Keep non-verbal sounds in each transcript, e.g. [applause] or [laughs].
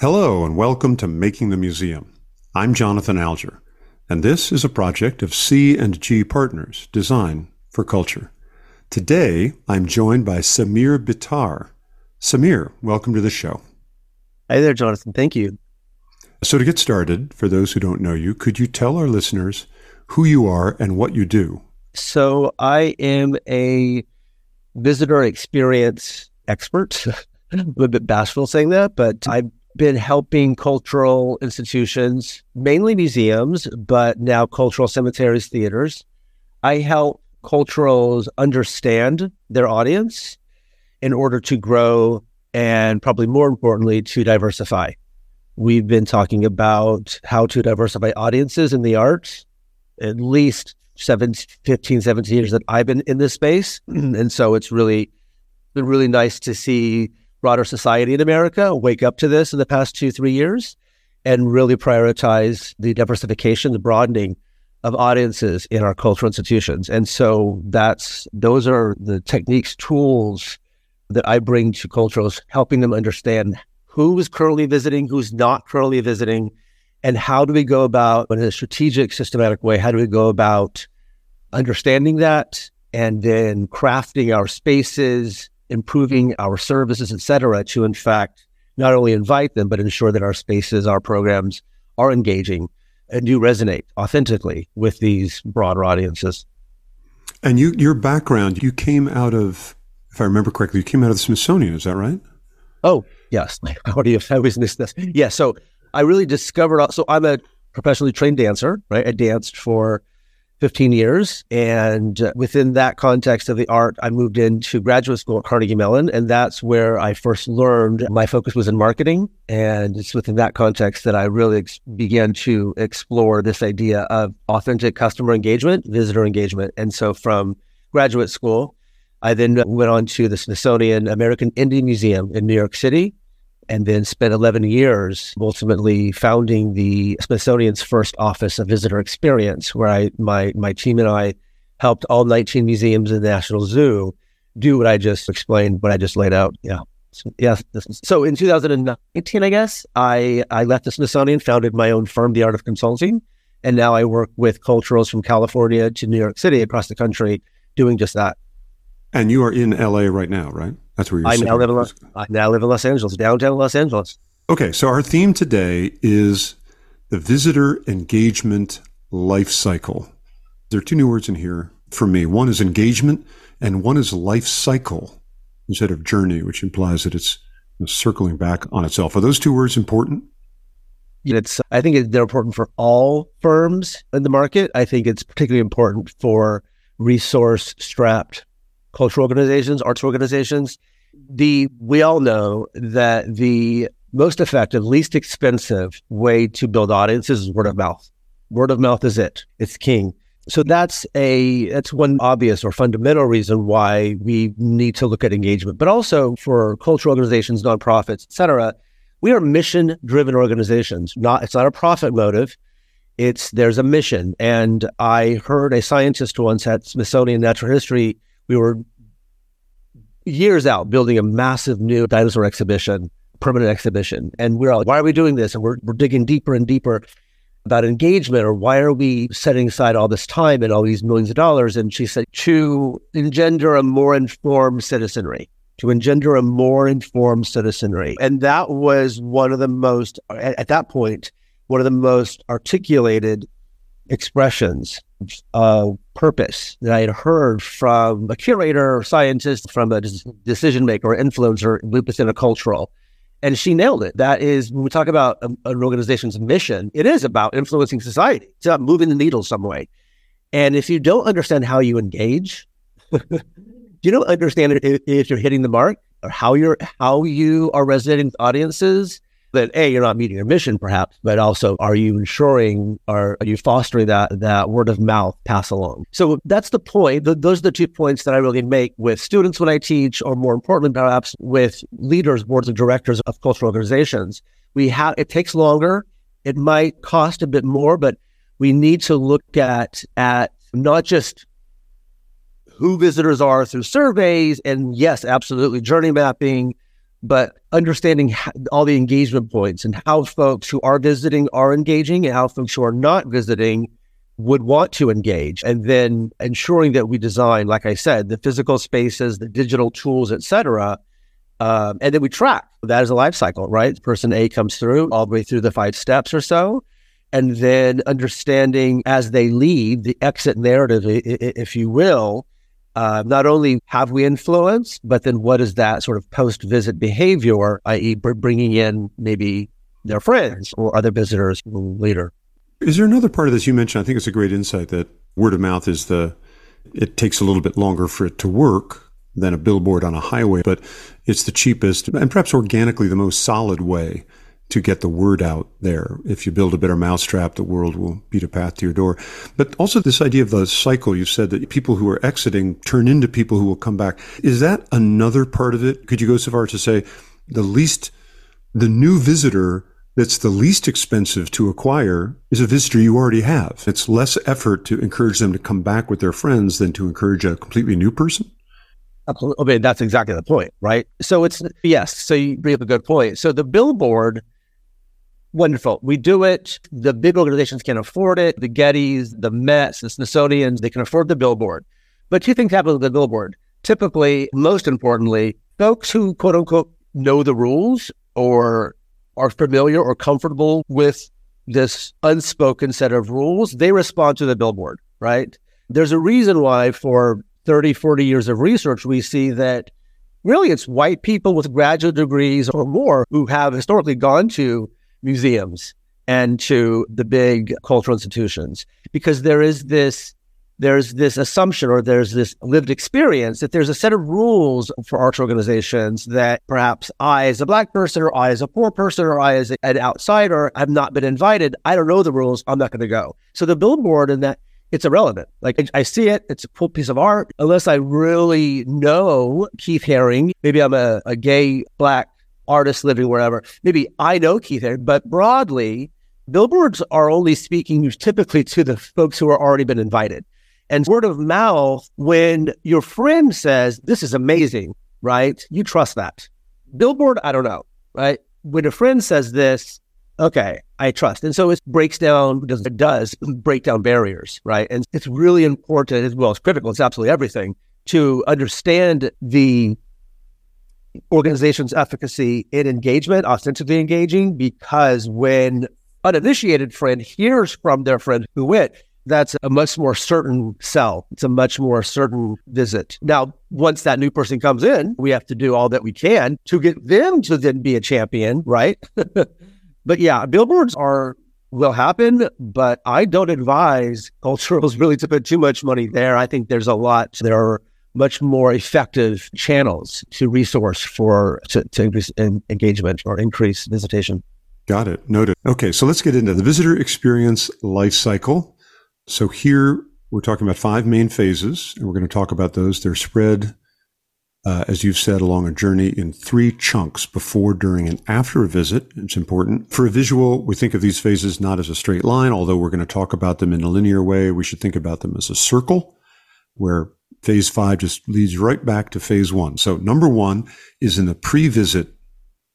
Hello, and welcome to Making the Museum. I'm Jonathan Alger, and this is a project of C&G Partners, Design for Culture. Today, I'm joined by Samir Bitar. Samir, welcome to the show. Hi there, Jonathan. Thank you. So, to get started, for those who don't know you, could you tell our listeners who you are and what you do? So, I am a visitor experience expert. [laughs] a little bit bashful saying that, but I've been helping cultural institutions, mainly museums, but now cultural cemeteries, theaters. I help culturals understand their audience in order to grow and probably more importantly, to diversify. We've been talking about how to diversify audiences in the arts at least seven, 15, 17 years that I've been in this space. [clears throat] and so it's really been really nice to see broader society in America wake up to this in the past two, three years and really prioritize the diversification, the broadening of audiences in our cultural institutions. And so that's those are the techniques, tools that I bring to culturals, helping them understand who is currently visiting, who's not currently visiting, and how do we go about in a strategic, systematic way, how do we go about understanding that and then crafting our spaces improving our services, et cetera, to in fact not only invite them, but ensure that our spaces, our programs are engaging and do resonate authentically with these broader audiences. And you, your background, you came out of, if I remember correctly, you came out of the Smithsonian. Is that right? Oh, yes. How do you I always miss this? Yeah. So I really discovered. So I'm a professionally trained dancer. Right. I danced for 15 years. And uh, within that context of the art, I moved into graduate school at Carnegie Mellon. And that's where I first learned my focus was in marketing. And it's within that context that I really ex- began to explore this idea of authentic customer engagement, visitor engagement. And so from graduate school, I then went on to the Smithsonian American Indian Museum in New York City and then spent 11 years ultimately founding the Smithsonian's first Office of Visitor Experience, where I my my team and I helped all 19 museums in the National Zoo do what I just explained, what I just laid out. Yeah. So, yeah. So in 2019, I guess, I, I left the Smithsonian, founded my own firm, The Art of Consulting. And now I work with culturals from California to New York City across the country doing just that. And you are in LA right now, right? That's where you're. I now live in Los, I now live in Los Angeles, downtown Los Angeles. Okay, so our theme today is the visitor engagement life cycle. There are two new words in here for me. One is engagement, and one is life cycle instead of journey, which implies that it's circling back on itself. Are those two words important? It's. I think they're important for all firms in the market. I think it's particularly important for resource strapped cultural organizations, arts organizations. The we all know that the most effective, least expensive way to build audiences is word of mouth. Word of mouth is it. It's king. So that's a that's one obvious or fundamental reason why we need to look at engagement. But also for cultural organizations, nonprofits, et cetera, we are mission driven organizations. Not it's not a profit motive. It's there's a mission. And I heard a scientist once at Smithsonian Natural History we were years out building a massive new dinosaur exhibition, permanent exhibition. And we're all, why are we doing this? And we're, we're digging deeper and deeper about engagement or why are we setting aside all this time and all these millions of dollars? And she said, to engender a more informed citizenry, to engender a more informed citizenry. And that was one of the most, at, at that point, one of the most articulated expressions of purpose that I had heard from a curator or scientist, from a decision maker or influencer a cultural. And she nailed it. That is, when we talk about um, an organization's mission, it is about influencing society. It's about moving the needle some way. And if you don't understand how you engage, [laughs] you don't understand if, if you're hitting the mark or how you're how you are resonating with audiences, that a you're not meeting your mission perhaps but also are you ensuring or are you fostering that that word of mouth pass along? So that's the point. Th- those are the two points that i really make with students when i teach or more importantly perhaps with leaders boards of directors of cultural organizations. We have it takes longer. It might cost a bit more but we need to look at at not just who visitors are through surveys and yes absolutely journey mapping but understanding all the engagement points and how folks who are visiting are engaging and how folks who are not visiting would want to engage. And then ensuring that we design like i said the physical spaces the digital tools etc um, and then we track. That is a life cycle right? Person a comes through all the way through the five steps or so and then understanding as they leave the exit narrative if you will uh, not only have we influence, but then what is that sort of post visit behavior, i.e., bringing in maybe their friends or other visitors later? Is there another part of this you mentioned? I think it's a great insight that word of mouth is the, it takes a little bit longer for it to work than a billboard on a highway, but it's the cheapest and perhaps organically the most solid way to get the word out there. If you build a better mousetrap, the world will beat a path to your door. But also this idea of the cycle, you said that people who are exiting turn into people who will come back. Is that another part of it? Could you go so far to say the least, the new visitor that's the least expensive to acquire is a visitor you already have. It's less effort to encourage them to come back with their friends than to encourage a completely new person. Absolutely. Mean, that's exactly the point, right? So it's yes. So you bring up a good point. So the billboard wonderful. We do it. The big organizations can afford it. The Gettys, the Mets, the Smithsonian's, they can afford the billboard. But two things happen with the billboard. Typically, most importantly, folks who quote unquote know the rules or are familiar or comfortable with this unspoken set of rules, they respond to the billboard, right? There's a reason why for 30, 40 years of research, we see that really it's white people with graduate degrees or more who have historically gone to museums and to the big cultural institutions because there is this there's this assumption or there's this lived experience that there's a set of rules for arts organizations that perhaps I, as a black person, or I, as a poor person, or I, as an outsider, have not been invited. I don't know the rules. I'm not going to go. So the billboard and that it's irrelevant. Like I, see it, it's a cool piece of art. Unless I really know Keith Haring, maybe I'm a, a gay black artists living wherever. Maybe I know Keith but broadly, billboards are only speaking typically to the folks who are already been invited. And word of mouth, when your friend says, This is amazing, right? You trust that. Billboard, I don't know, right? When a friend says this, okay, I trust. And so it breaks down, it does break down barriers, right? And it's really important as well. as critical. It's absolutely everything to understand the organization's efficacy in engagement, ostensibly engaging, because when an uninitiated friend hears from their friend who went, that's a much more certain sell. It's a much more certain visit. Now, once that new person comes in, we have to do all that we can to get them to then be a champion, right? [laughs] but yeah, billboards are will happen, but I don't advise culturals [laughs] really to put too much money there. I think there's a lot. There are much more effective channels to resource for to, to increase engagement or increase visitation. Got it. Noted. Okay, so let's get into the visitor experience life cycle. So here we're talking about five main phases, and we're going to talk about those. They're spread, uh, as you've said, along a journey in three chunks before, during, and after a visit. It's important. For a visual, we think of these phases not as a straight line, although we're going to talk about them in a linear way. We should think about them as a circle where phase five just leads right back to phase one. So number one is in the pre-visit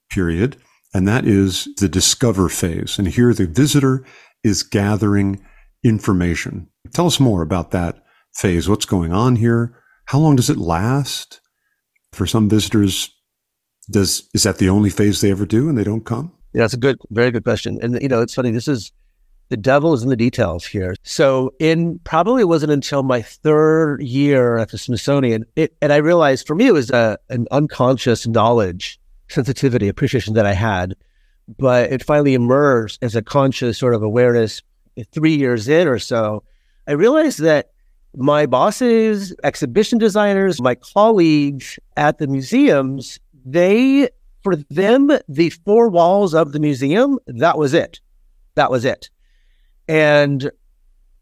period, and that is the discover phase. And here the visitor is gathering information. Tell us more about that phase. What's going on here? How long does it last? For some visitors, does is that the only phase they ever do and they don't come? Yeah, that's a good, very good question. And you know, it's funny. This is the devil is in the details here. So in probably wasn't until my third year at the Smithsonian, it, and I realized for me it was a, an unconscious knowledge, sensitivity, appreciation that I had, but it finally emerged as a conscious sort of awareness three years in or so. I realized that my bosses, exhibition designers, my colleagues at the museums, they, for them, the four walls of the museum, that was it. That was it. And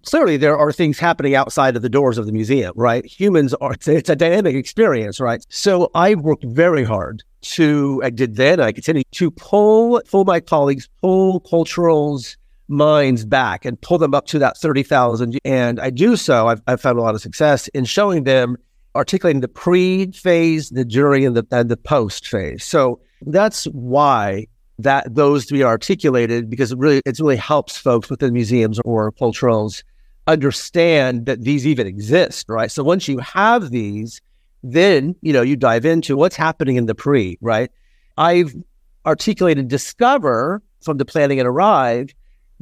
clearly there are things happening outside of the doors of the museum, right? Humans are, it's a, dynamic experience, right? So I worked very hard to, I did then, I continue to pull, pull my colleagues, pull culturals, minds back and pull them up to that 30,000. And I do so, I've, I've found a lot of success in showing them, articulating the pre phase, the during, and the, and the post phase. So That's why that those to be articulated because it really it really helps folks within museums or culturals understand that these even exist, right? So once you have these, then you know you dive into what's happening in the pre, right? I've articulated discover from the planning and arrive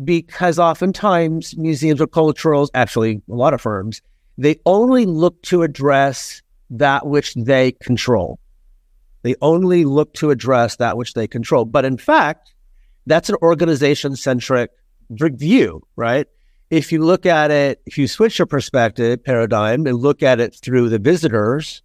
because oftentimes museums or culturals, actually a lot of firms, they only look to address that which they control. They only look to address that which they control. But in fact, that's an organization centric view, right? If you look at it, if you switch your perspective paradigm and look at it through the visitor's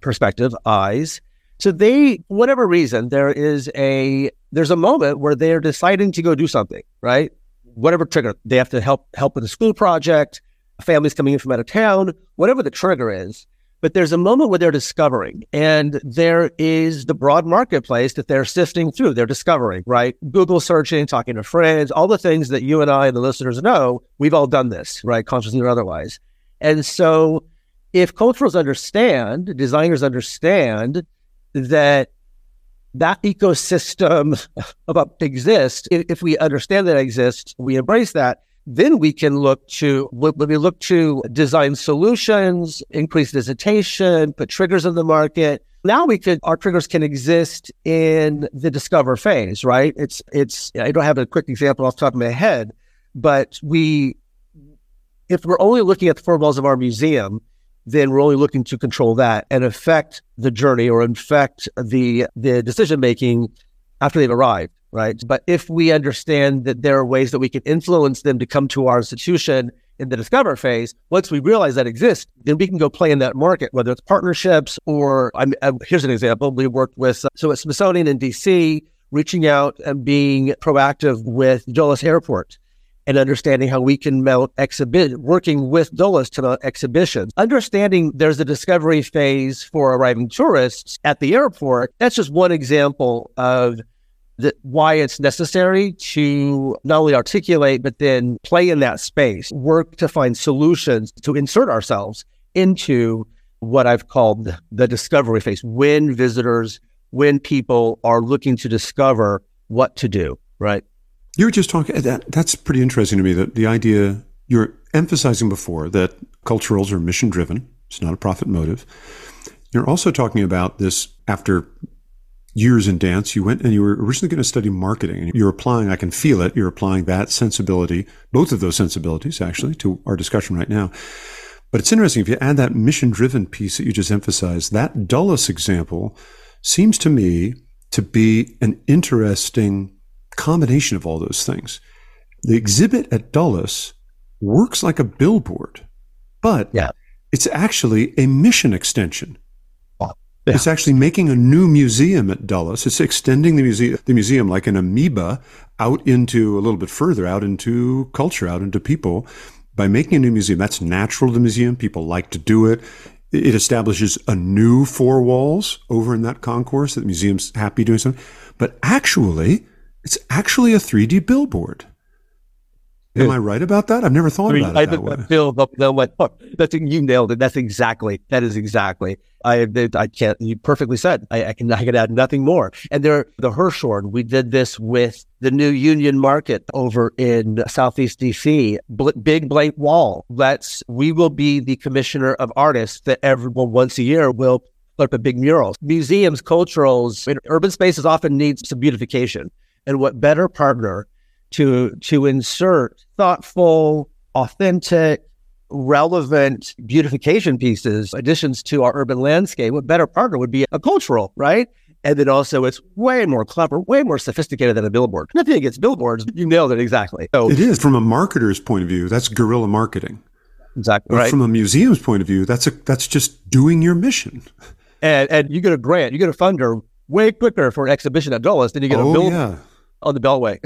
perspective, eyes, so they, whatever reason, there is a there's a moment where they're deciding to go do something, right? Whatever trigger, they have to help help with a school project, families coming in from out of town, whatever the trigger is. But there's a moment where they're discovering, and there is the broad marketplace that they're sifting through. They're discovering, right? Google searching, talking to friends, all the things that you and I and the listeners know. We've all done this, right? Consciously or otherwise. And so, if culturals understand, designers understand that that ecosystem [laughs] exists, if we understand that it exists, we embrace that, then we can look to when we look to design solutions, increase visitation, put triggers in the market. Now we could our triggers can exist in the discover phase, right? It's it's I don't have a quick example off the top of my head, but we if we're only looking at the four walls of our museum, then we're only looking to control that and affect the journey or affect the the decision making after they've arrived right? But if we understand that there are ways that we can influence them to come to our institution in the discover phase, once we realize that exists, then we can go play in that market, whether it's partnerships or I'm, I'm, here's an example. We worked with, uh, so at Smithsonian in DC, reaching out and being proactive with Dulles Airport and understanding how we can mount exhibit, working with Dulles to mount exhibitions, understanding there's a discovery phase for arriving tourists at the airport. That's just one example of that why it's necessary to not only articulate, but then play in that space, work to find solutions to insert ourselves into what I've called the discovery phase when visitors, when people are looking to discover what to do, right? You were just talking, uh, that, that's pretty interesting to me that the idea you're emphasizing before that culturals are mission driven, it's not a profit motive. You're also talking about this after years in dance. You went and you were originally going to study marketing and you're applying, I can feel it. You're applying that sensibility, both of those sensibilities actually to our discussion right now. But it's interesting if you add that mission driven piece that you just emphasized, that Dulles example seems to me to be an interesting combination of all those things. The exhibit at Dulles works like a billboard, but yeah. it's actually a mission extension. Yeah. It's actually making a new museum at Dulles. It's extending the museum, the museum like an amoeba out into a little bit further out into culture, out into people by making a new museum. That's natural to the museum. People like to do it. It establishes a new four walls over in that concourse that the museum's happy doing something. But actually, it's actually a 3D billboard. Am I right about that? I've never thought I mean, about it I, that way. Bill, that's you nailed it. That's exactly that is exactly. I I can't. You perfectly said. I, I can I can add nothing more. And there, the Hirshhorn. We did this with the new Union Market over in Southeast DC. Bl- big blank wall. Let's. We will be the commissioner of artists that everyone once a year will put up a big mural. Museums, culturals, urban spaces often need some beautification. And what better partner to to insert thoughtful, authentic, relevant beautification pieces, additions to our urban landscape. What better partner would be a cultural, right? And then also, it's way more clever, way more sophisticated than a billboard. Nothing against billboards. You nailed it exactly. So, it is from a marketer's point of view. That's guerrilla marketing. Exactly. But right. From a museum's point of view, that's a that's just doing your mission. And and you get a grant, you get a funder way quicker for an exhibition at Dulles than you get oh, a bill. Yeah on the Beltway.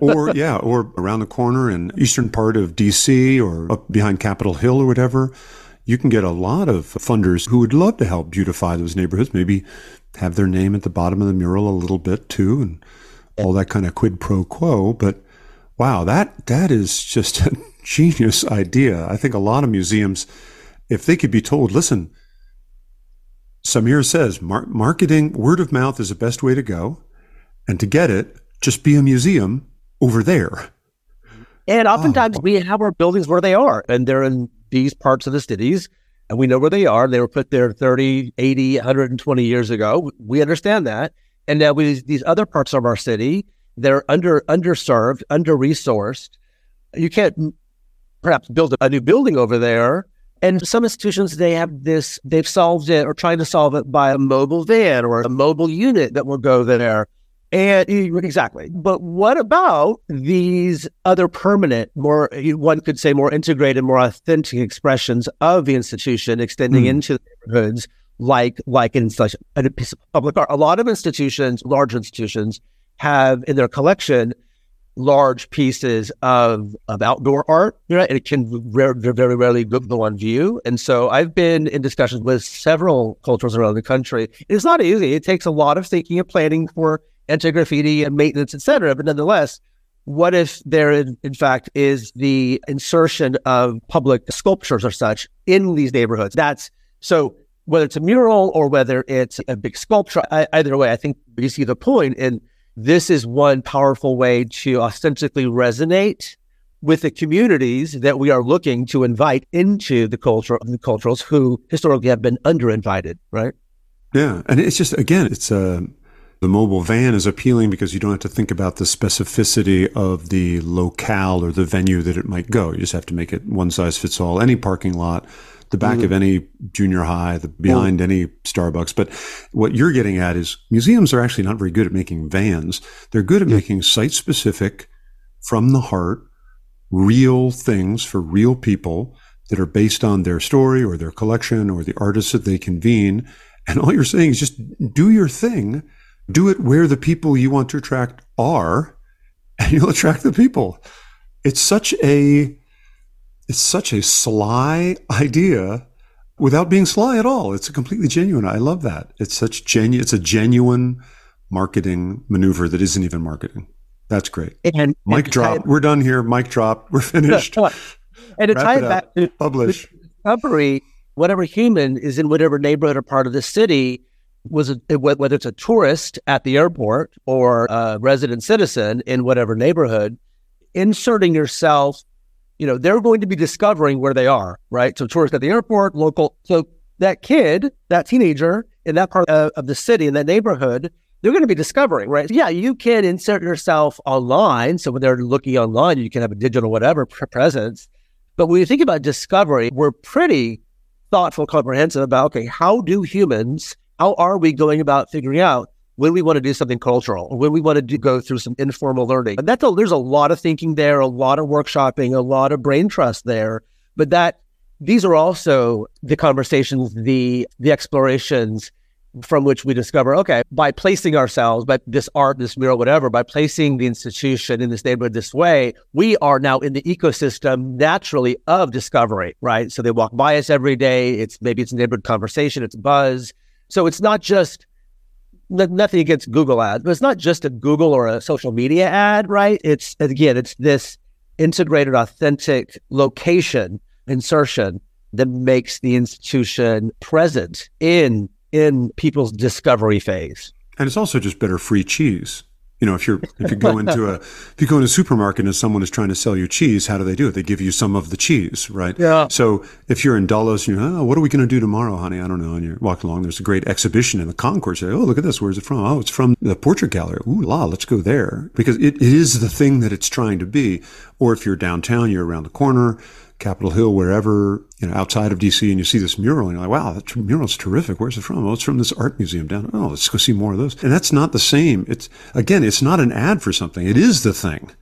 [laughs] or yeah, or around the corner in eastern part of DC or up behind Capitol Hill or whatever. You can get a lot of funders who would love to help beautify those neighborhoods, maybe have their name at the bottom of the mural a little bit too and all that kind of quid pro quo, but wow, that that is just [laughs] a genius idea. I think a lot of museums if they could be told, listen, Samir says mar- marketing, word of mouth is the best way to go And to get it, just be a museum over there. And oh. oftentimes oh. we have our buildings where they are, and they're in these parts of the cities, and we know where they are. They were put there 30, 80, 120 years ago. We understand that. And now we, these other parts of our city, they're under underserved, under resourced. You can't perhaps build a new building over there. And some institutions, they have this, they've solved it or trying to solve it by a mobile van or a mobile unit that will go there. And exactly. But what about these other permanent, more, one could say more integrated, more authentic expressions of the institution extending mm. into the neighborhoods, like, like in such a piece of public art? A lot of institutions, large institutions, have in their collection large pieces of, of outdoor art, right? And it can rare, very rarely go on view. And so I've been in discussions with several cultures around the country. It's not easy. It takes a lot of thinking and planning for anti-graffiti and maintenance, et cetera. But nonetheless, what if there, in, in fact, is the insertion of public sculptures or such in these neighborhoods? That's so whether it's a mural or whether it's a big sculpture, I, either way, I think you see the point. And this is one powerful way to authentically resonate with the communities that we are looking to invite into the culture the culturals who historically have been underinvited, right? Yeah, and it's just again, it's a uh, the mobile van is appealing because you don't have to think about the specificity of the locale or the venue that it might go. You just have to make it one size fits all. Any parking lot, the back mm-hmm. of any junior high, the behind any Starbucks. But what you're getting at is museums are actually not very good at making vans. They're good at making site specific, from the heart, real things for real people that are based on their story or their collection or the artists that they convene. And all you're saying is just do your thing, do it where the people you want to attract are, and you'll attract the people. It's such a it's such a sly idea without being sly at all. It's a completely genuine. I love that. It's such genuine. It's a genuine marketing maneuver that isn't even marketing. That's great. And mic drop. It, We're done here. Mic drop. We're [laughs] finished. and to tie it back to publish discovery, whatever human is in whatever neighborhood or part of the city was whether it's a tourist at the airport or a resident citizen in whatever neighborhood, inserting yourself you know, they're going to be discovering where they are, right? So tourists at the airport, local. So that kid, that teenager in that part of, of the city, in that neighborhood, they're going to be discovering, right? Yeah, you can insert yourself online. So when they're looking online, you can have a digital whatever presence. But when you think about discovery, we're pretty thoughtful, comprehensive about, okay, how do humans, how are we going about figuring out when we want to do something cultural, or when we want to do, go through some informal learning. And that's a, there's a lot of thinking there, a lot of workshopping, a lot of brain trust there. But that these are also the conversations, the the explorations from which we discover, okay, by placing ourselves, by this art, this mural, whatever, by placing the institution in this neighborhood this way, we are now in the ecosystem naturally of discovery, right? So they walk by us every day. It's maybe it's a neighborhood conversation, it's buzz. So it's not just nothing against Google ads, but it's not just a Google or a social media ad, right? It's again, it's this integrated, authentic location insertion that makes the institution present in in people's discovery phase. And it's also just better free cheese. You know, if you're if you go [laughs] into a if you go into a supermarket and someone is trying to sell you cheese, how do they do it? They give you some of the cheese, right? Yeah. So if you're in Dulles, you know, oh, ah, what are we going to do tomorrow, honey? I don't know. And you're walking along, there's a great exhibition in the concourse. Say, oh, look at this. Where's it from? Oh, it's from the portrait gallery. Ooh, la, let's go there because it, it is the thing that it's trying to be. Or if you're downtown, you're around the corner Capitol Hill, wherever, you know, outside of DC, and you see this mural, and you're like, wow, that mural's terrific. Where's it from? Oh, it's from this art museum down. Oh, let's go see more of those. And that's not the same. It's, again, it's not an ad for something. It is the thing.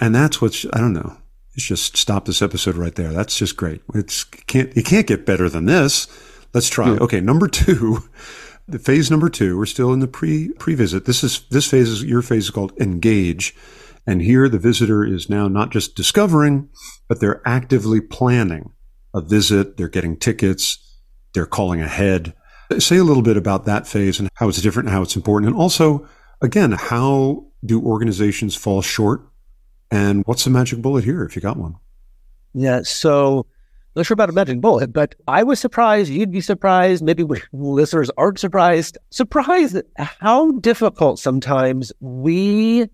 And that's what's, I don't know. It's just stop this episode right there. That's just great. It's can't, it can't get better than this. Let's try. Okay. Number two, the phase number two, we're still in the pre, pre-visit. This is, this phase is, your phase is called engage. And here the visitor is now not just discovering, but they're actively planning a visit. They're getting tickets. They're calling ahead. Say a little bit about that phase and how it's different and how it's important. And also, again, how do organizations fall short? And what's the magic bullet here if you got one? Yeah. So not sure about a magic bullet, but I was surprised. You'd be surprised. Maybe listeners aren't surprised. Surprised how difficult sometimes we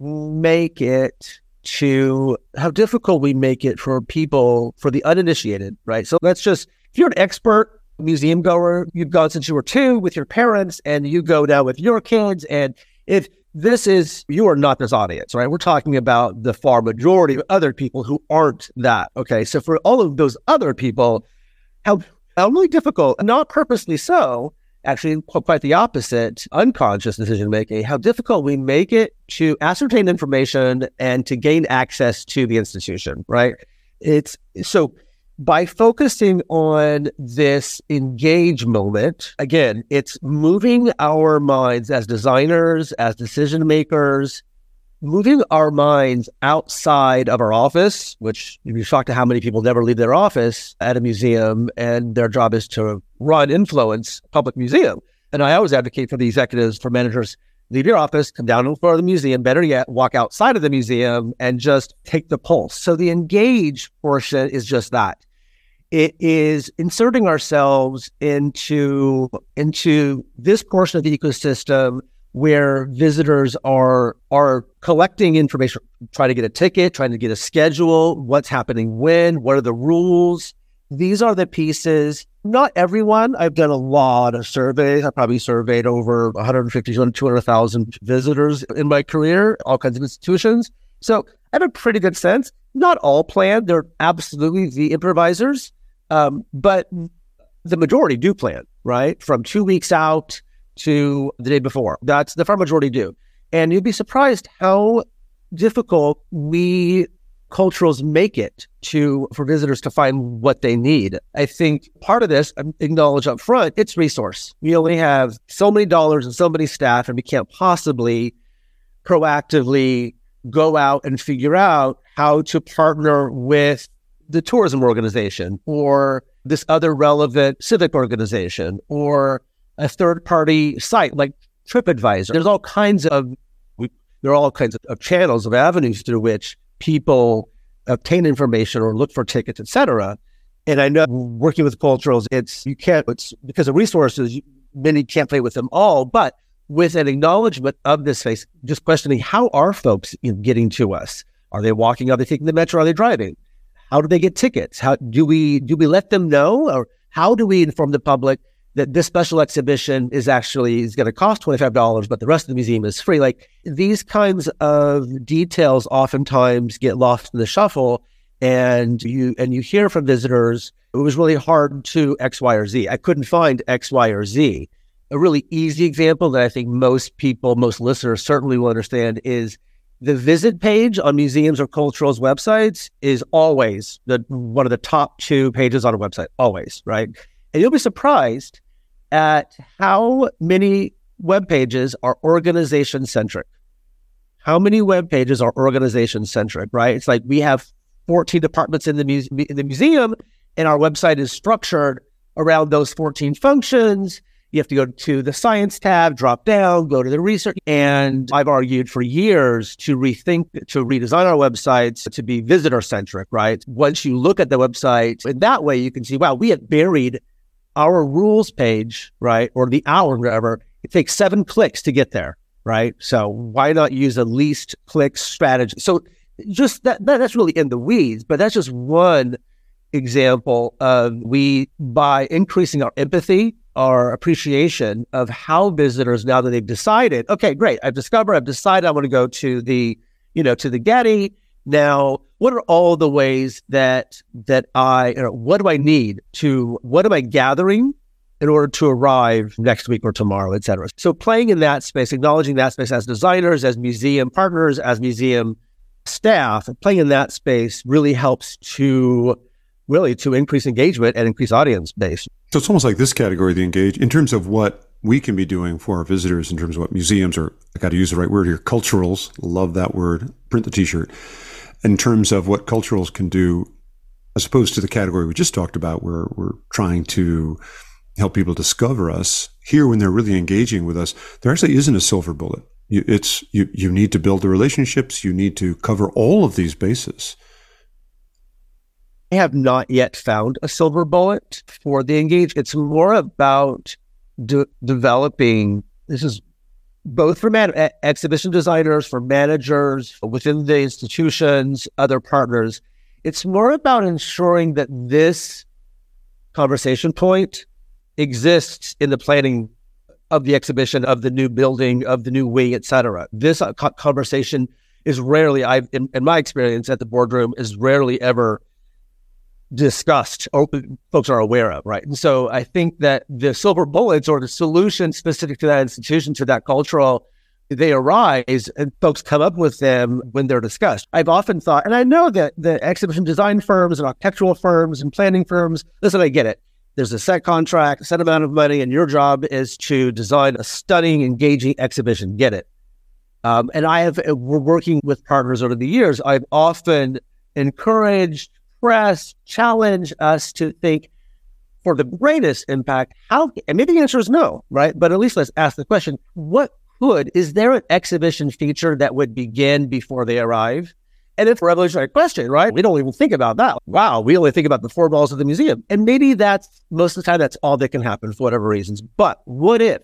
make it to how difficult we make it for people, for the uninitiated, right? So let's just, if you're an expert museum goer, you've gone since you were two with your parents and you go now with your kids. And if this is, you are not this audience, right? We're talking about the far majority of other people who aren't that. Okay. So for all of those other people, how, how really difficult, not purposely so, actually quite the opposite, unconscious decision making, how difficult we make it to ascertain information and to gain access to the institution, right? It's so by focusing on this engage moment, again, it's moving our minds as designers, as decision makers, moving our minds outside of our office, which you'd be shocked at how many people never leave their office at a museum and their job is to run influence public museum. And I always advocate for the executives, for managers, leave your office, come down for the museum, better yet, walk outside of the museum and just take the pulse. So the engage portion is just that it is inserting ourselves into into this portion of the ecosystem where visitors are are collecting information, trying to get a ticket, trying to get a schedule, what's happening when, what are the rules. These are the pieces. Not everyone. I've done a lot of surveys. I probably surveyed over 150, 200,000 visitors in my career, all kinds of institutions. So I have a pretty good sense. Not all plan. They're absolutely the improvisers. Um, but the majority do plan, right? From two weeks out to the day before. That's the far majority do. And you'd be surprised how difficult we culturals make it to for visitors to find what they need. I think part of this, I acknowledge up front, it's resource. We only have so many dollars and so many staff, and we can't possibly proactively go out and figure out how to partner with the tourism organization or this other relevant civic organization or a third party site like TripAdvisor. There's all kinds of there are all kinds of, of channels of avenues through which people obtain information or look for tickets, etc. And I know working with culturals, it's you can't it's because of resources, many can't play with them all, but with an acknowledgement of this space, just questioning how are folks getting to us? Are they walking? Are they taking the metro? Are they driving? How do they get tickets? How do we do we let them know, or how do we inform the public that this special exhibition is actually is going to cost twenty five dollars, but the rest of the museum is free? Like these kinds of details oftentimes get lost in the shuffle, and you and you hear from visitors it was really hard to X, Y, or Z. I couldn't find X, Y, or Z. A really easy example that I think most people, most listeners certainly will understand is the visit page on museums or culturals websites is always the one of the top two pages on a website, always, right? And you'll be surprised at how many web pages are organization centric. How many web pages are organization centric, right? It's like we have 14 departments in the, in the museum, and our website is structured around those 14 functions you have to go to the science tab, drop down, go to the research. And I've argued for years to rethink, to redesign our websites to be visitor centric, right? Once you look at the website in that way, you can see, wow, we have buried our rules page, right? Or the hour, whatever. It takes seven clicks to get there, right? So why not use a least clicks strategy? So just that, that that's really in the weeds, but that's just one example of we by increasing our empathy our appreciation of how visitors now that they've decided, okay, great, I've discovered, I've decided I want to go to the, you know, to the Getty. Now, what are all the ways that that I, what do I need to, what am I gathering in order to arrive next week or tomorrow, et cetera? So playing in that space, acknowledging that space as designers, as museum partners, as museum staff, playing in that space really helps to really to increase engagement and increase audience base. So it's almost like this category, the engage, in terms of what we can be doing for our visitors, in terms of what museums or I got to use the right word here, culturals, love that word, print the t-shirt, in terms of what culturals can do, as opposed to the category we just talked about, where we're trying to help people discover us. Here, when they're really engaging with us, there actually isn't a silver bullet. You, it's you. You need to build the relationships. You need to cover all of these bases I have not yet found a silver bullet for the engage. It's more about de- developing. This is both for man- exhibition designers, for managers within the institutions, other partners. It's more about ensuring that this conversation point exists in the planning of the exhibition, of the new building, of the new wing, et cetera. This uh, conversation is rarely, I, in, in my experience at the boardroom, is rarely ever discussed or folks are aware of, right? And so I think that the silver bullets or the solution specific to that institution, to that cultural, they arise and folks come up with them when they're discussed. I've often thought, and I know that the exhibition design firms and architectural firms and planning firms, listen, I get it. There's a set contract, a set amount of money, and your job is to design a stunning, engaging exhibition. Get it. Um, and I have, we're working with partners over the years. I've often encouraged, press, challenge us to think for the greatest impact, how, and maybe the answer is no, right? But at least let's ask the question what could, is there an exhibition feature that would begin before they arrive? And it's a revolutionary question, right? We don't even think about that. Wow, we only think about the four walls of the museum. And maybe that's most of the time, that's all that can happen for whatever reasons. But what if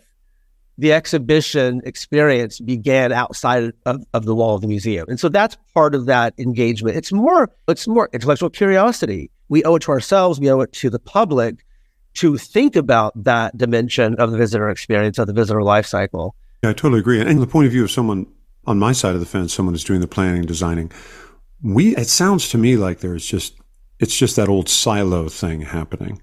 the exhibition experience began outside of, of the wall of the museum. And so that's part of that engagement. It's more, it's more intellectual curiosity. We owe it to ourselves, we owe it to the public to think about that dimension of the visitor experience, of the visitor life cycle. Yeah, I totally agree. And the point of view of someone on my side of the fence, someone who's doing the planning designing, we it sounds to me like there's just it's just that old silo thing happening.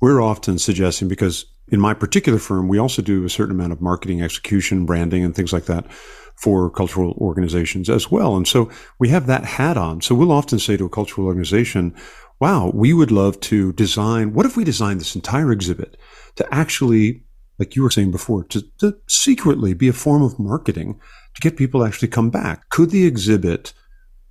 We're often suggesting because in my particular firm, we also do a certain amount of marketing execution, branding, and things like that for cultural organizations as well. And so we have that hat on. So we'll often say to a cultural organization, wow, we would love to design, what if we designed this entire exhibit to actually, like you were saying before, to, to secretly be a form of marketing to get people to actually come back? Could the exhibit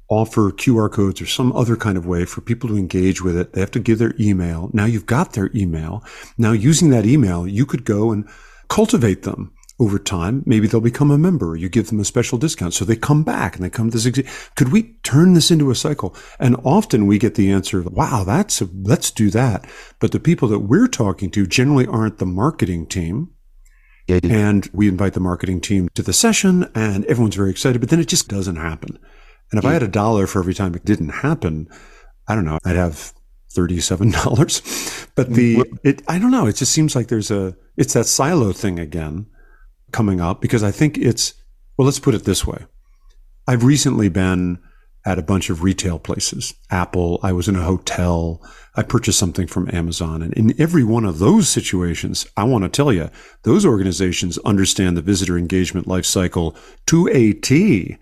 offer QR codes or some other kind of way for people to engage with it. They have to give their email. Now you've got their email. Now using that email, you could go and cultivate them over time. Maybe they'll become a member. You give them a special discount. So they come back and they come to this. Could we turn this into a cycle? And often we get the answer, wow, that's, a, let's do that. But the people that we're talking to generally aren't the marketing team. And we invite the marketing team to the session and everyone's very excited, but then it just doesn't happen. And if I had a dollar for every time it didn't happen, I don't know, I'd have $37. [laughs] But the, mm-hmm. it, I don't know, it just seems like there's a, it's that silo thing again coming up because I think it's, well, let's put it this way. I've recently been at a bunch of retail places. Apple, I was in a hotel, I purchased something from Amazon. And in every one of those situations, I want to tell you, those organizations understand the visitor engagement life cycle to a T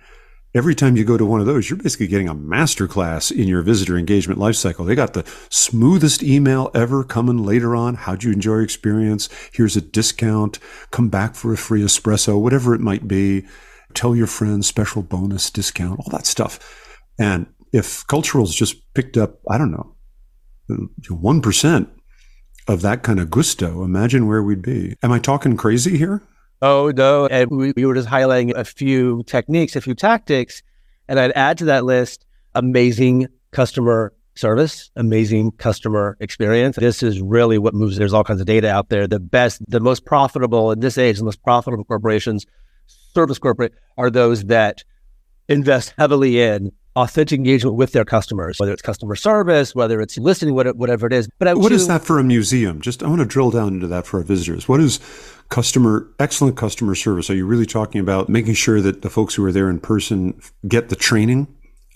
every time you go to one of those, you're basically getting a masterclass in your visitor engagement lifecycle. They got the smoothest email ever coming later on. How'd you enjoy your experience? Here's a discount. Come back for a free espresso, whatever it might be. Tell your friends, special bonus discount, all that stuff. And if culturals just picked up, I don't know, 1% of that kind of gusto, imagine where we'd be. Am I talking crazy here? Oh, no. And we, we were just highlighting a few techniques, a few tactics. And I'd add to that list amazing customer service, amazing customer experience. This is really what moves. There's all kinds of data out there. The best, the most profitable in this age, the most profitable corporations, service corporate, are those that invest heavily in authentic engagement with their customers, whether it's customer service, whether it's listening, whatever it is. But what is that for a museum? Just I want to drill down into that for our visitors. What is customer excellent customer service? Are you really talking about making sure that the folks who are there in person get the training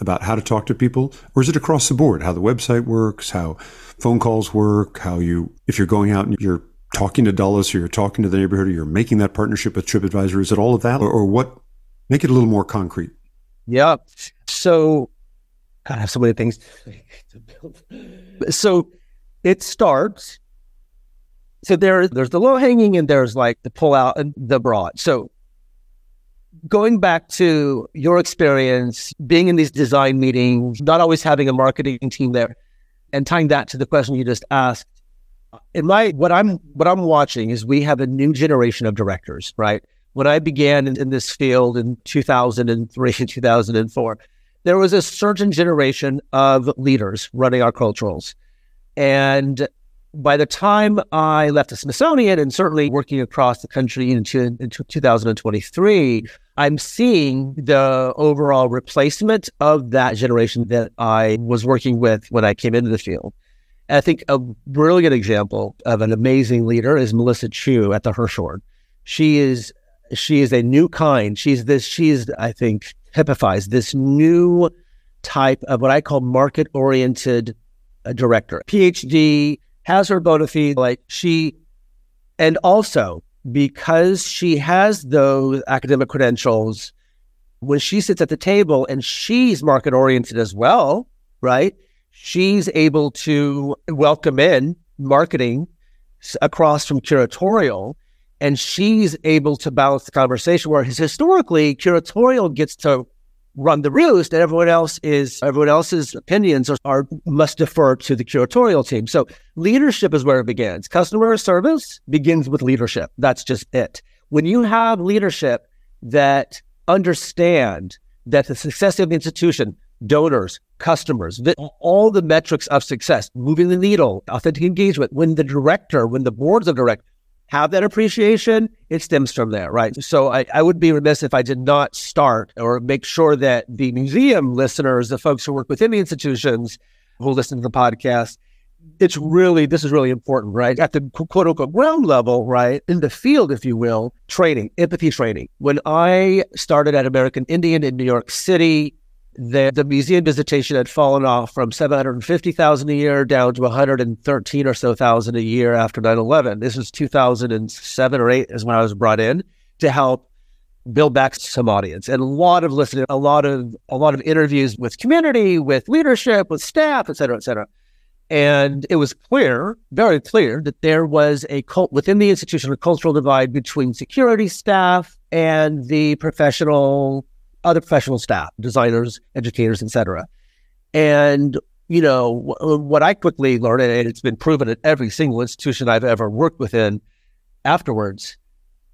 about how to talk to people, or is it across the board? How the website works, how phone calls work, how you if you're going out and you're talking to Dulles or you're talking to the neighborhood or you're making that partnership with TripAdvisor, is it all of that, or, or what? Make it a little more concrete. Yeah. So, I have so many things to build. So, it starts. So there, there's the low hanging, and there's like the pull out and the broad. So, going back to your experience being in these design meetings, not always having a marketing team there, and tying that to the question you just asked. In my what I'm what I'm watching is we have a new generation of directors, right? When I began in, in this field in 2003 and 2004, there was a certain generation of leaders running our culturals. And by the time I left the Smithsonian and certainly working across the country into, into 2023, I'm seeing the overall replacement of that generation that I was working with when I came into the field. And I think a brilliant example of an amazing leader is Melissa Chiu at the Hirshhorn. She is she is a new kind. She's this. She's I think typifies this new type of what I call market oriented uh, director. PhD has her bona fide. Like she, and also because she has those academic credentials, when she sits at the table and she's market oriented as well, right? She's able to welcome in marketing across from curatorial and she's able to balance the conversation where historically curatorial gets to run the roost and everyone else is everyone else's opinions are, are, must defer to the curatorial team. So leadership is where it begins. Customer service begins with leadership. That's just it. When you have leadership that understand that the success of the institution donors customers all the metrics of success moving the needle authentic engagement when the director when the boards of directors have that appreciation, it stems from there, right? So I, I would be remiss if I did not start or make sure that the museum listeners, the folks who work within the institutions who listen to the podcast, it's really, this is really important, right? At the quote unquote ground level, right? In the field, if you will, training, empathy training. When I started at American Indian in New York City, the, the museum visitation had fallen off from 750,000 a year down to 113 or so thousand a year after 9-11. This was 2007 or 8 is when I was brought in to help build back some audience and a lot of listening, a lot of a lot of interviews with community, with leadership, with staff, et cetera, et cetera. And it was clear, very clear, that there was a cult within the institution, a cultural divide between security staff and the professional other professional staff, designers, educators, etc. And you know what I quickly learned, and it's been proven at every single institution I've ever worked within. Afterwards,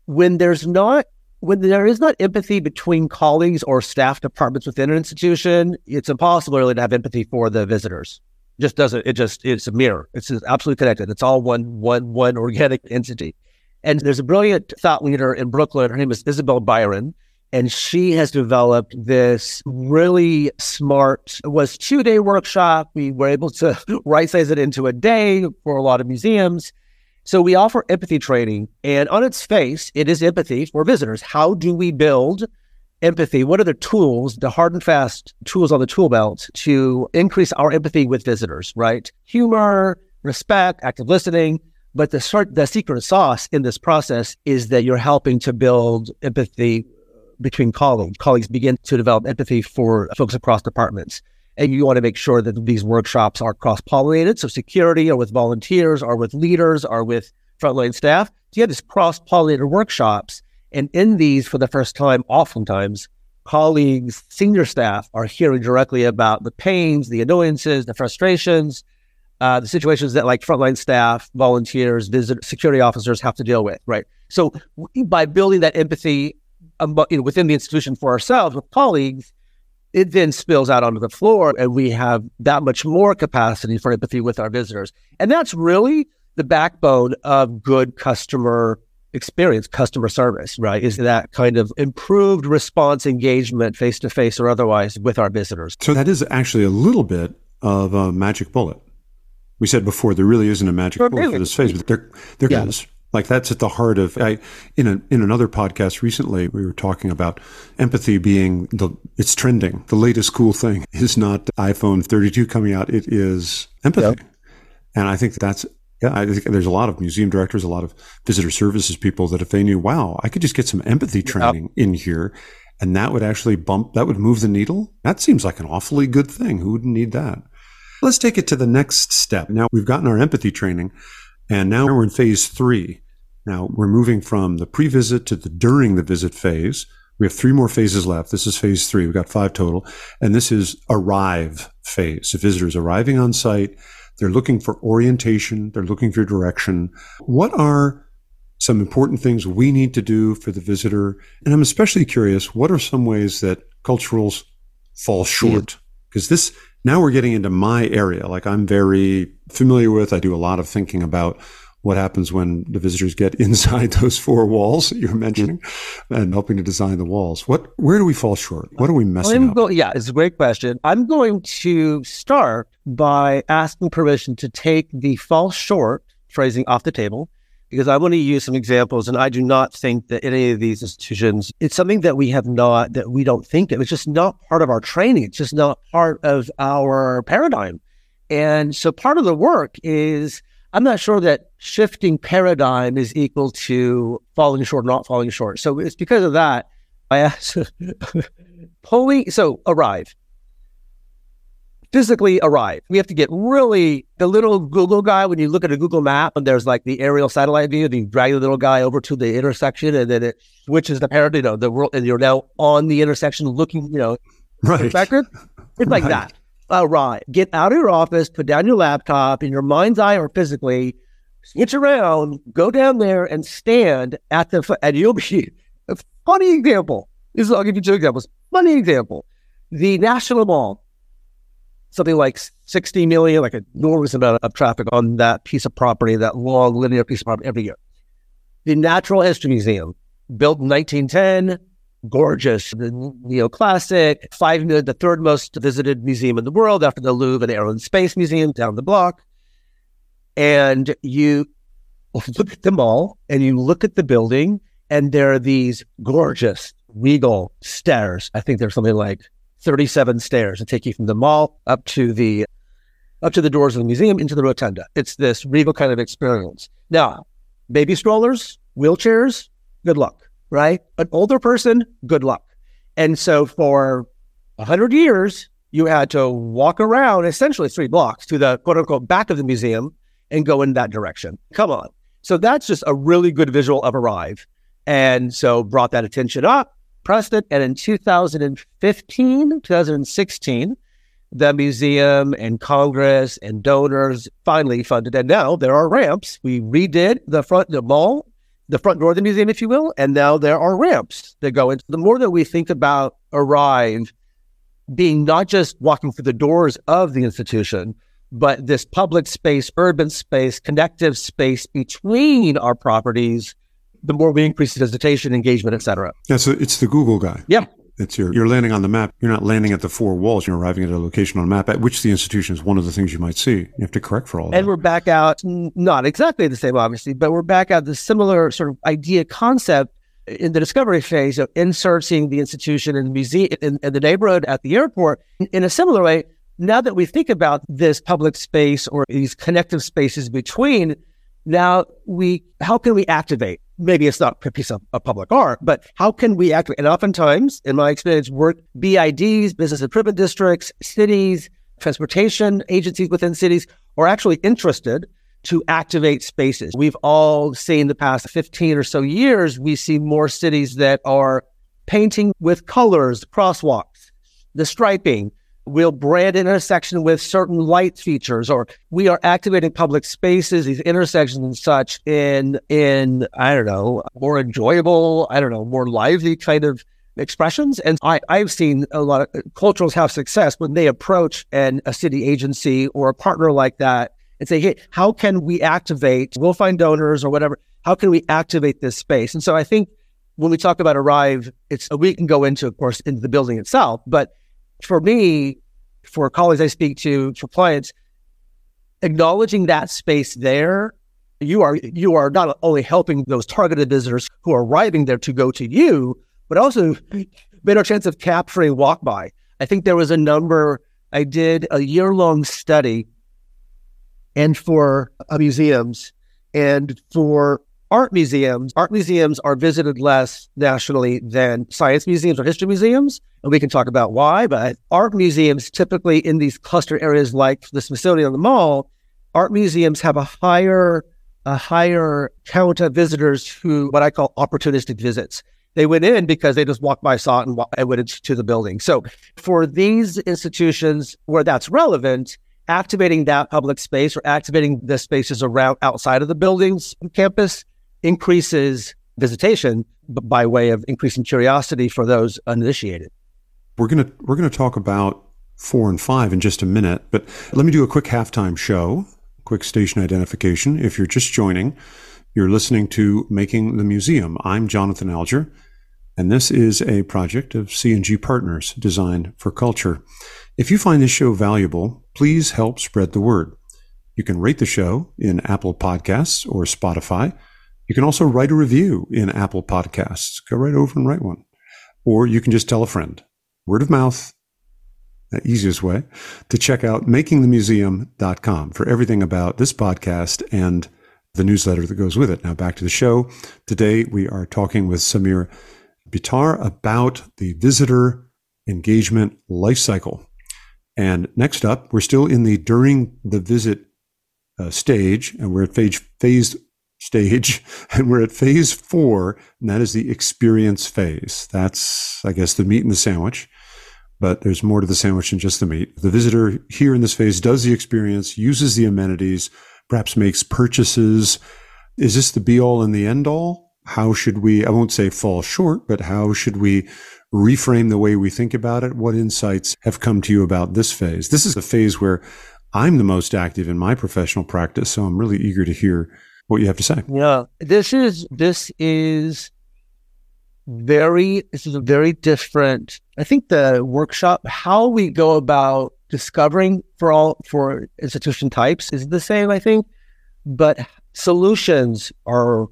when there's not when there is not empathy between colleagues or staff departments within an institution, it's impossible really to have empathy for the visitors. It just doesn't. It just it's a mirror. It's absolutely connected. It's all one one one organic entity. And there's a brilliant thought leader in Brooklyn. Her name is Isabel Byron and she has developed this really smart, was two day workshop. We were able to [laughs] right size it into a day for a lot of museums. So we offer empathy training and on its face, it is empathy for visitors. How do we build empathy? What are the tools, the hard and fast tools on the tool belt to increase our empathy with visitors, right? Humor, respect, active listening. But the the secret sauce in this process is that you're helping to build empathy between colleagues. Colleagues begin to develop empathy for folks across departments. And you want to make sure that these workshops are cross pollinated. So, security or with volunteers or with leaders or with frontline staff. So, you have these cross pollinated workshops. And in these, for the first time, oftentimes, colleagues, senior staff are hearing directly about the pains, the annoyances, the frustrations, uh, the situations that like frontline staff, volunteers, security officers have to deal with, right? So by building that empathy you know, within the institution for ourselves with colleagues, it then spills out onto the floor and we have that much more capacity for empathy with our visitors. And that's really the backbone of good customer experience, customer service, right? Is that kind of improved response engagement face to face or otherwise with our visitors. So that is actually a little bit of a magic bullet. We said before there really isn't a magic bullet for this phase, but there there yeah. is. Like that's at the heart of I in a, in another podcast recently we were talking about empathy being the it's trending. The latest cool thing is not iPhone 32 coming out, it is empathy. Yep. And I think that's yeah, I think there's a lot of museum directors, a lot of visitor services people that if they knew, wow, I could just get some empathy training yep. in here and that would actually bump that would move the needle. That seems like an awfully good thing. Who wouldn't need that? Let's take it to the next step. Now we've gotten our empathy training and now we're in phase three. Now we're moving from the pre-visit to the during the visit phase. We have three more phases left. This is phase three. We've got five total. And this is arrive phase. Visitors arriving on site, they're looking for orientation. They're looking for direction. What are some important things we need to do for the visitor? And I'm especially curious, what are some ways that culturals fall short? Because this now we're getting into my area. Like I'm very familiar with. I do a lot of thinking about what happens when the visitors get [laughs] inside those four walls that you're mentioning and helping to design the walls. What, where do we fall short? What are we messing up? Go, yeah, it's a great question. I'm going to start by asking permission to take the fall short phrasing off the table because I want to use some examples. And I do not think that any of these institutions, it's something that we have not, that we don't think of. It's just not part of our training. It's just not part of our paradigm. And so part of the work is I'm not sure that shifting paradigm is equal to falling short, not falling short. So it's because of that. I asked [laughs] pulling, so arrive, physically arrive. We have to get really the little Google guy. When you look at a Google map and there's like the aerial satellite view, and you drag the little guy over to the intersection and then it switches the paradigm, you know, the world, and you're now on the intersection looking, you know, right. It's like right. that Uh, arrive. Get out of your office, put down your laptop in your mind's eye or physically, switch around, go down there and stand at the, and you'll be [laughs] a funny example. This is, I'll give you two examples. Funny example. The National Mall, something like 60 million, like an enormous amount of traffic on that piece of property, that long linear piece of property every year. The Natural History Museum, built in 1910, gorgeous, the neoclassic, five the third most visited museum in the world after the Louvre and Air and Space Museum down the block. And you [laughs] look at them all and you look at the building, and there are these gorgeous, regal stairs. I think there's something like 37 stairs that take you from the mall up to the up to the doors of the museum into the rotunda. It's this regal kind of experience. Now, baby strollers, wheelchairs, good luck right? An older person, good luck. And so for 100 years, you had to walk around essentially three blocks to the quote unquote back of the museum and go in that direction. Come on. So that's just a really good visual of Arrive. And so brought that attention up, pressed it. And in 2015, 2016, the museum and Congress and donors finally funded. And now there are ramps. We redid the front, of the mall the front door of the museum, if you will. And now there are ramps that go into the more that we think about Arrive being not just walking through the doors of the institution, but this public space, urban space, connective space between our properties, the more we increase visitation, engagement, et cetera. Yeah, so it's the Google guy. Yeah. It's your, you're landing on the map. You're not landing at the four walls. You're arriving at a location on a map at which the institution is one of the things you might see. You have to correct for all And that. we're back out, not exactly the same, obviously, but we're back out the similar sort of idea concept in the discovery phase of inserting the institution in the museum in, in the neighborhood at the airport in a similar way. Now that we think about this public space or these connective spaces between, now we how can we activate maybe it's not a piece of, of, public art, but how can we activate? And oftentimes, in my experience, work BIDs, business improvement districts, cities, transportation agencies within cities are actually interested to activate spaces. We've all seen the past 15 or so years, we see more cities that are painting with colors, crosswalks, the striping, we'll brand an intersection with certain light features or we are activating public spaces these intersections and such in in i don't know more enjoyable i don't know more lively kind of expressions. And I, i've seen a lot of culturals have success when they approach an, a city agency or a partner like that and say hey how can we activate we'll find donors or whatever how can we activate this space? And so i think when we talk about arrive it's we can go into of course into the building itself but for me, for colleagues I speak to, for clients, acknowledging that space there, you are you are not only helping those targeted visitors who are arriving there to go to you, but also better chance of capturing walk by. I think there was a number. I did a year long study, and for uh, museums, and for art museums, art museums are visited less nationally than science museums or history museums. And we can talk about why, but art museums typically in these cluster areas like the Smithsonian and the Mall, art museums have a higher a higher count of visitors who what I call opportunistic visits. They went in because they just walked by, saw it, and, and went into the building. So for these institutions where that's relevant, activating that public space or activating the spaces around outside of the buildings campus increases visitation by way of increasing curiosity for those uninitiated. We're gonna we're gonna talk about four and five in just a minute, but let me do a quick halftime show, quick station identification. If you're just joining, you're listening to Making the Museum. I'm Jonathan Alger, and this is a project of C&G Partners designed for culture. If you find this show valuable, please help spread the word. You can rate the show in Apple Podcasts or Spotify. You can also write a review in Apple Podcasts. Go right over and write one. Or you can just tell a friend. Word of mouth, the easiest way to check out makingthemuseum.com for everything about this podcast and the newsletter that goes with it. Now back to the show. Today we are talking with Samir Bitar about the visitor engagement life cycle. And next up, we're still in the during the visit uh, stage, and we're at phase, phase stage, [laughs] and we're at phase four, and that is the experience phase. That's, I guess, the meat in the sandwich, but there's more to the sandwich than just the meat. The visitor here in this phase does the experience, uses the amenities, perhaps makes purchases. Is this the be all and the end all? How should we, I won't say fall short, but how should we reframe the way we think about it? What insights have come to you about this phase? This is a phase where I'm the most active in my professional practice, so I'm really eager to hear what you have to say. Yeah, this is this is very this is a very different. I think the workshop how we go about discovering for all for institution types is the same. I think, but solutions are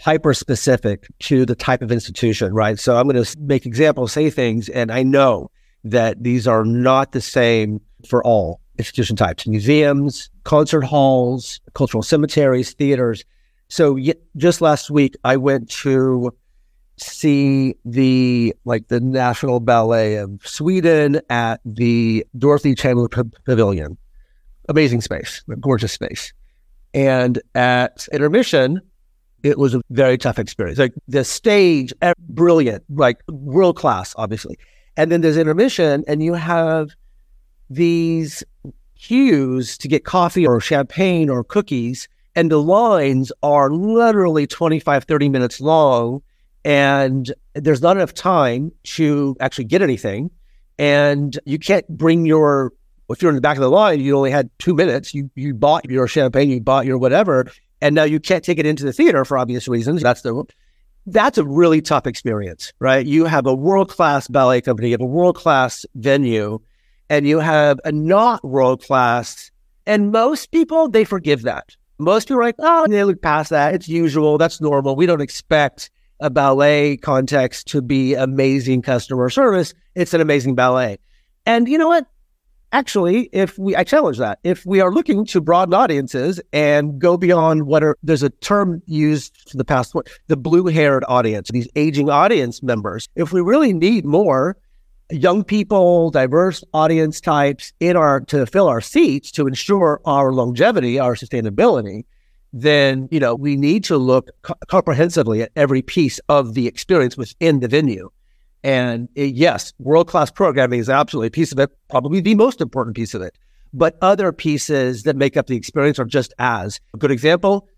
hyper specific to the type of institution, right? So I'm going to make examples, say things, and I know that these are not the same for all institution types museums, concert halls, cultural cemeteries, theaters. So just last week, I went to see the like the National Ballet of Sweden at the Dorothy Chandler P- Pavilion. Amazing space, gorgeous space. And at intermission, it was a very tough experience. Like the stage, eh, brilliant, like world class, obviously. And then there's intermission, and you have these queues to get coffee or champagne or cookies, and the lines are literally 25, 30 minutes long. And there's not enough time to actually get anything. And you can't bring your, if you're in the back of the line, you only had two minutes. You, you bought your champagne, you bought your whatever, and now you can't take it into the theater for obvious reasons. That's the, that's a really tough experience, right? You have a world class ballet company, you have a world class venue, and you have a not world class. And most people, they forgive that. Most people are like, oh, they look past that. It's usual. That's normal. We don't expect a ballet context to be amazing customer service. It's an amazing ballet. And you know what? Actually, if we, I challenge that. If we are looking to broaden audiences and go beyond what are, there's a term used for the past, the blue haired audience, these aging audience members. If we really need more young people, diverse audience types in our to fill our seats to ensure our longevity, our sustainability, then you know we need to look co- comprehensively at every piece of the experience within the venue. And it, yes, world class programming is absolutely a piece of it, probably the most important piece of it. But other pieces that make up the experience are just as a good example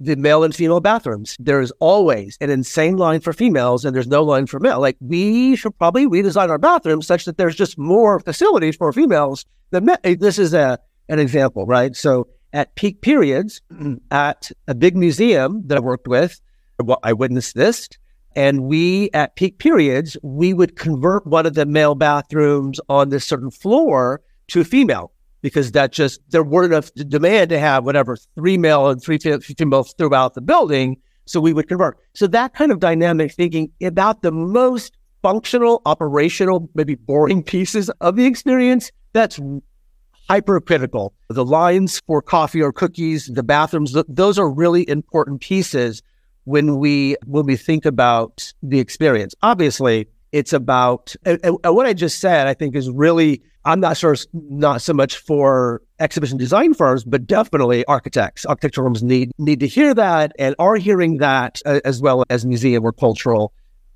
the male and female bathrooms. There's always an insane line for females and there's no line for male. Like we should probably redesign our bathrooms such that there's just more facilities for females than men. Eh, this is a an example, right? So at peak periods [clears throat] at a big museum that I worked with, I witnessed this. And we, at peak periods, we would convert one of the male bathrooms on this certain floor to female because that just there weren't enough demand to have whatever three male and three female throughout the building. So we would convert. So that kind of dynamic thinking about the most functional, operational, maybe boring pieces of the experience, that's hypercritical. The lines for coffee or cookies, the bathrooms, those are really important pieces when we when we think about the experience. Obviously, it's about and, and what I just said. I think is really I'm not sure not so much for exhibition design firms, but definitely architects. Architectural firms need need to hear that and are hearing that uh, as well as museum or cultural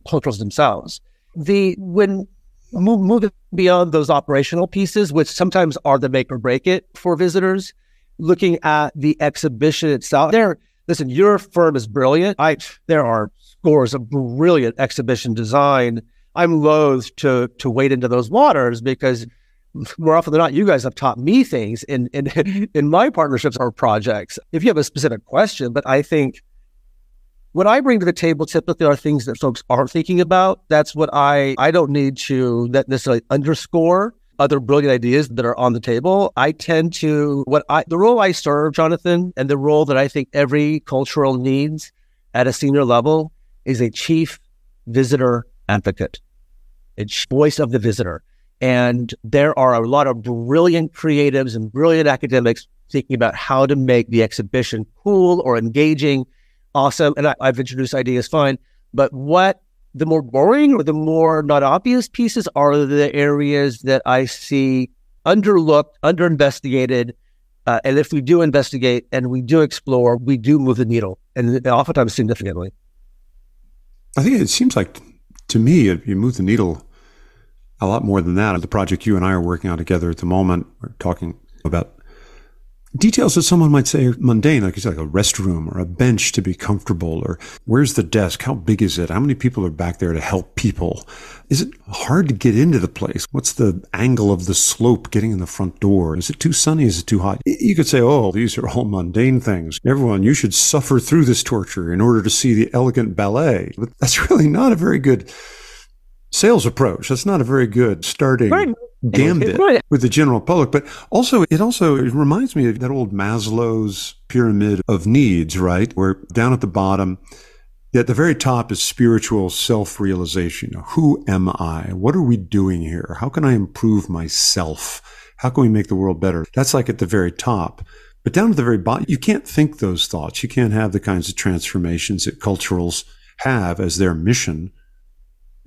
cultures themselves. The when move, moving beyond those operational pieces, which sometimes are the make or break it for visitors, looking at the exhibition itself. There, listen, your firm is brilliant. I there are scores of brilliant exhibition design I'm loath to to wade into those waters because more often than not, you guys have taught me things in in mm-hmm. in my partnerships or projects. If you have a specific question, but I think what I bring to the table typically are things that folks aren't thinking about. That's what I I don't need to necessarily underscore other brilliant ideas that are on the table. I tend to what I the role I serve, Jonathan, and the role that I think every cultural needs at a senior level is a chief visitor advocate, a voice of the visitor. And there are a lot of brilliant creatives and brilliant academics thinking about how to make the exhibition cool or engaging, awesome. And I, I've introduced ideas, fine. But what the more boring or the more not obvious pieces are the areas that I see underlooked, underinvestigated. Uh, and if we do investigate and we do explore, we do move the needle, and oftentimes significantly. I think it seems like to me, you move the needle a lot more than that. The project you and I are working on together at the moment, we're talking about details that someone might say are mundane, like you said, like a restroom or a bench to be comfortable, or where's the desk? How big is it? How many people are back there to help people? Is it hard to get into the place? What's the angle of the slope getting in the front door? Is it too sunny? Is it too hot? You could say, oh, these are all mundane things. Everyone, you should suffer through this torture in order to see the elegant ballet. But that's [laughs] really not a very good sales approach. That's not a very good starting right. gambit [laughs] right. with the general public. But also, it also it reminds me of that old Maslow's pyramid of needs, right? Where down at the bottom, at the very top is spiritual self realization. Who am I? What are we doing here? How can I improve myself? How can we make the world better? That's like at the very top. But down at the very bottom, you can't think those thoughts. You can't have the kinds of transformations that culturals have as their mission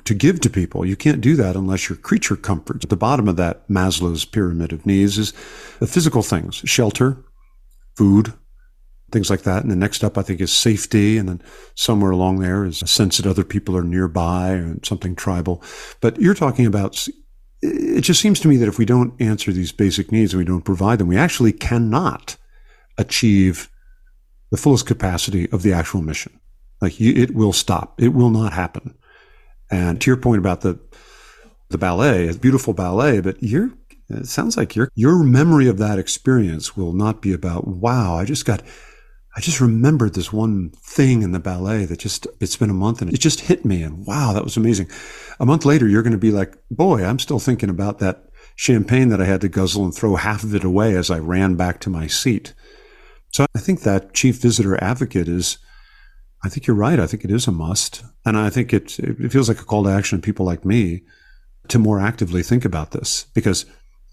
to give to people. You can't do that unless your creature comforts. At the bottom of that Maslow's pyramid of needs is the physical things, shelter, food, things like that. And the next up, I think, is safety. And then somewhere along there is a sense that other people are nearby and something tribal. But you're talking about, it just seems to me that if we don't answer these basic needs and we don't provide them, we actually cannot achieve the fullest capacity of the actual mission. Like you, it will stop. It will not happen. And to your point about the the ballet, a beautiful ballet, but your it sounds like your your memory of that experience will not be about wow, I just got I just remembered this one thing in the ballet that just it's been a month and it just hit me and wow, that was amazing. A month later you're going to be like, "Boy, I'm still thinking about that champagne that I had to guzzle and throw half of it away as I ran back to my seat." So I think that chief visitor advocate is I think you're right. I think it is a must. And I think it, it feels like a call to action to people like me to more actively think about this because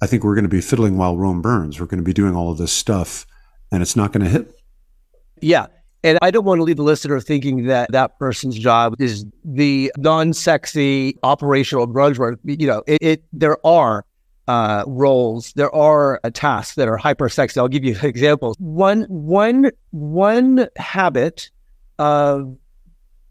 I think we're going to be fiddling while Rome burns. We're going to be doing all of this stuff and it's not going to hit. Yeah. And I don't want to leave the listener thinking that that person's job is the non-sexy operational grunge work. You know, it, it there are uh, roles, there are uh, tasks that are hyper sexy. I'll give you examples. One, one, one habit uh,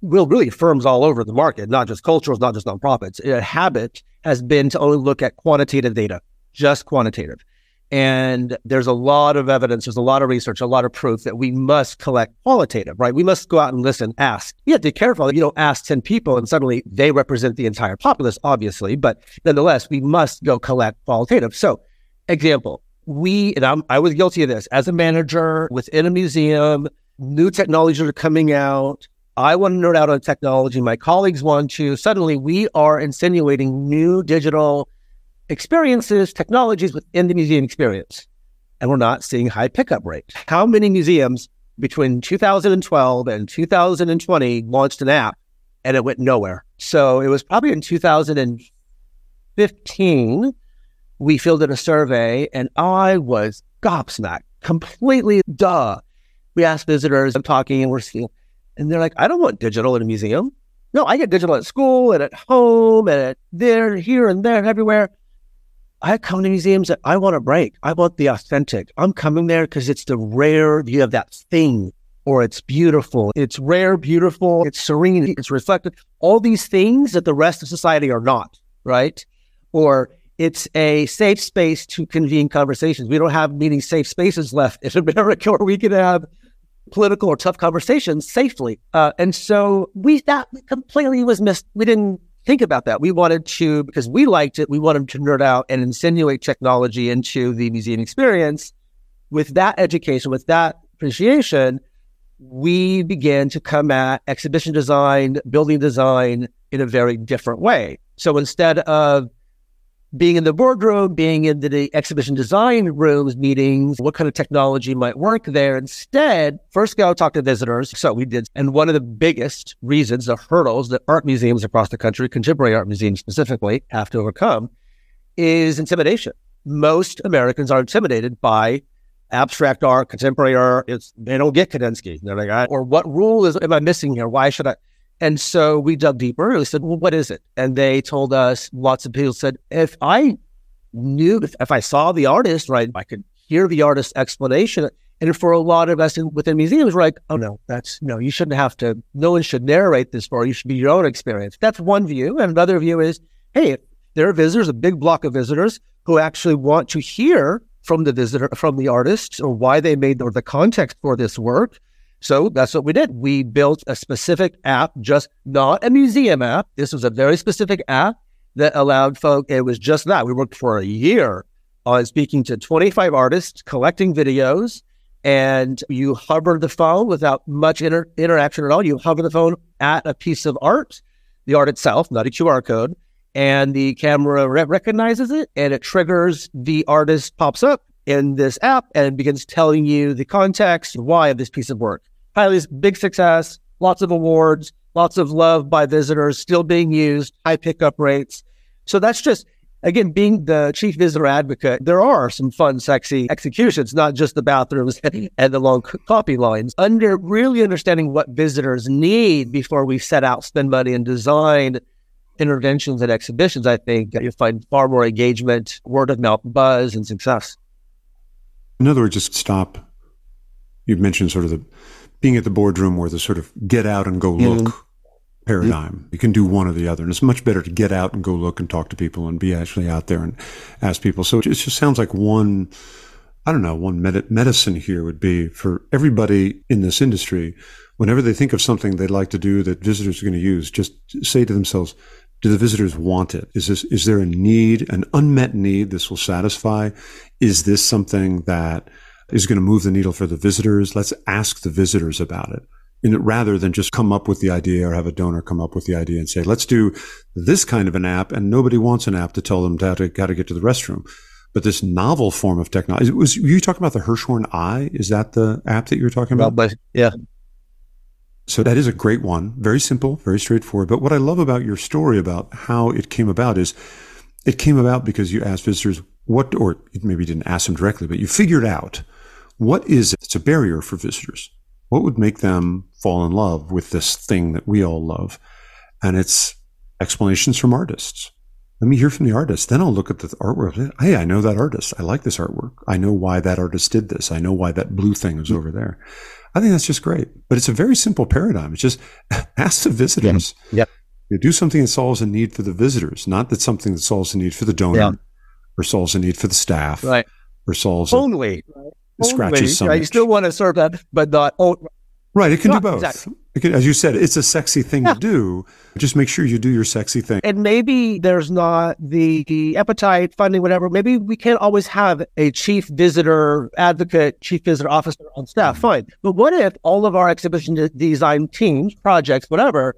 will really firms all over the market, not just culturals, not just nonprofits. A habit has been to only look at quantitative data, just quantitative. And there's a lot of evidence, there's a lot of research, a lot of proof that we must collect qualitative, right? We must go out and listen, ask. You have to be careful that you don't ask 10 people and suddenly they represent the entire populace, obviously, but nonetheless, we must go collect qualitative. So, example, we, and I'm, I was guilty of this as a manager within a museum, new technologies are coming out. I want to nerd out on technology. My colleagues want to. Suddenly, we are insinuating new digital experiences, technologies within the museum experience. And we're not seeing high pickup rates. How many museums between 2012 and 2020 launched an app and it went nowhere? So it was probably in 2015 we fielded a survey and I was gobsmacked, completely duh we ask visitors, I'm talking and we're seeing, and they're like, I don't want digital in a museum. No, I get digital at school and at home and at there, here and there and everywhere. I come to museums that I want a break. I want the authentic. I'm coming there because it's the rare, you have that thing or it's beautiful. It's rare, beautiful, it's serene, it's reflective. All these things that the rest of society are not, right? Or it's a safe space to convene conversations. We don't have many safe spaces left in [laughs] America where we can have political or tough conversations safely. Uh, and so we that completely was missed. We didn't think about that. We wanted to, because we liked it, we wanted to nerd out and insinuate technology into the museum experience. With that education, with that appreciation, we began to come at exhibition design, building design in a very different way. So instead of being in the boardroom, being in the exhibition design rooms meetings, what kind of technology might work there. Instead, first go talk to visitors. So we did. And one of the biggest reasons, the hurdles that art museums across the country, contemporary art museums specifically, have to overcome is intimidation. Most Americans are intimidated by abstract art, contemporary art. It's, they don't get Kandinsky. They're like, or what rule is am I missing here? Why should I? And so we dug deeper. We said, well, what is it? And they told us, lots of people said, if I knew, if, if I saw the artist, right, I could hear the artist's explanation. And for a lot of us in, within museums, we're like, oh no, that's no, you shouldn't have to, no one should narrate this for you. should be your own experience. That's one view. And another view is, hey, there are visitors, a big block of visitors who actually want to hear from the visitor, from the artist, or why they made or the context for this work. So that's what we did. We built a specific app, just not a museum app. This was a very specific app that allowed folk, it was just that. We worked for a year on speaking to 25 artists, collecting videos, and you hover the phone without much inter- interaction at all. You hover the phone at a piece of art, the art itself, not a QR code, and the camera re- recognizes it and it triggers the artist pops up in this app and begins telling you the context, why of this piece of work highly big success, lots of awards, lots of love by visitors, still being used, high pickup rates. So that's just again being the chief visitor advocate. There are some fun, sexy executions, not just the bathrooms [laughs] and the long copy lines. Under really understanding what visitors need before we set out, spend money, and design interventions and exhibitions, I think you'll find far more engagement, word of mouth buzz, and success. In other words, just stop. You've mentioned sort of the being at the boardroom or the sort of get out and go look paradigm. You can do one or the other. And it's much better to get out and go look and talk to people and be actually out there and ask people. So it just sounds like one, I don't know, one med- medicine here would be for everybody in this industry, whenever they think of something they'd like to do that visitors are going to use, just say to themselves, do the visitors want it? Is this, is there a need, an unmet need this will satisfy? Is this something that is going to move the needle for the visitors. Let's ask the visitors about it. And rather than just come up with the idea or have a donor come up with the idea and say, let's do this kind of an app. And nobody wants an app to tell them how to, how to get to the restroom. But this novel form of technology was you talking about the Hirshhorn Eye? Is that the app that you were talking about? Yeah. So that is a great one. Very simple, very straightforward. But what I love about your story about how it came about is it came about because you asked visitors what, or maybe you didn't ask them directly, but you figured out what is it that's a barrier for visitors? What would make them fall in love with this thing that we all love? And it's explanations from artists. Let me hear from the artist. Then I'll look at the artwork. Hey, I know that artist. I like this artwork. I know why that artist did this. I know why that blue thing is over there. I think that's just great. But it's a very simple paradigm. It's just [laughs] ask the visitors. Yeah. Yep. You do something that solves a need for the visitors, not that something that solves a need for the donor yeah. or solves a need for the staff. Right. Or solves only. A, scratches some. Right? You still want to serve that, but not. Oh, right. It can do both. Exactly. Can, as you said, it's a sexy thing yeah. to do. Just make sure you do your sexy thing. And maybe there's not the, the appetite, funding, whatever. Maybe we can't always have a chief visitor advocate, chief visitor officer on staff. Mm-hmm. Fine. But what if all of our exhibition design teams, projects, whatever,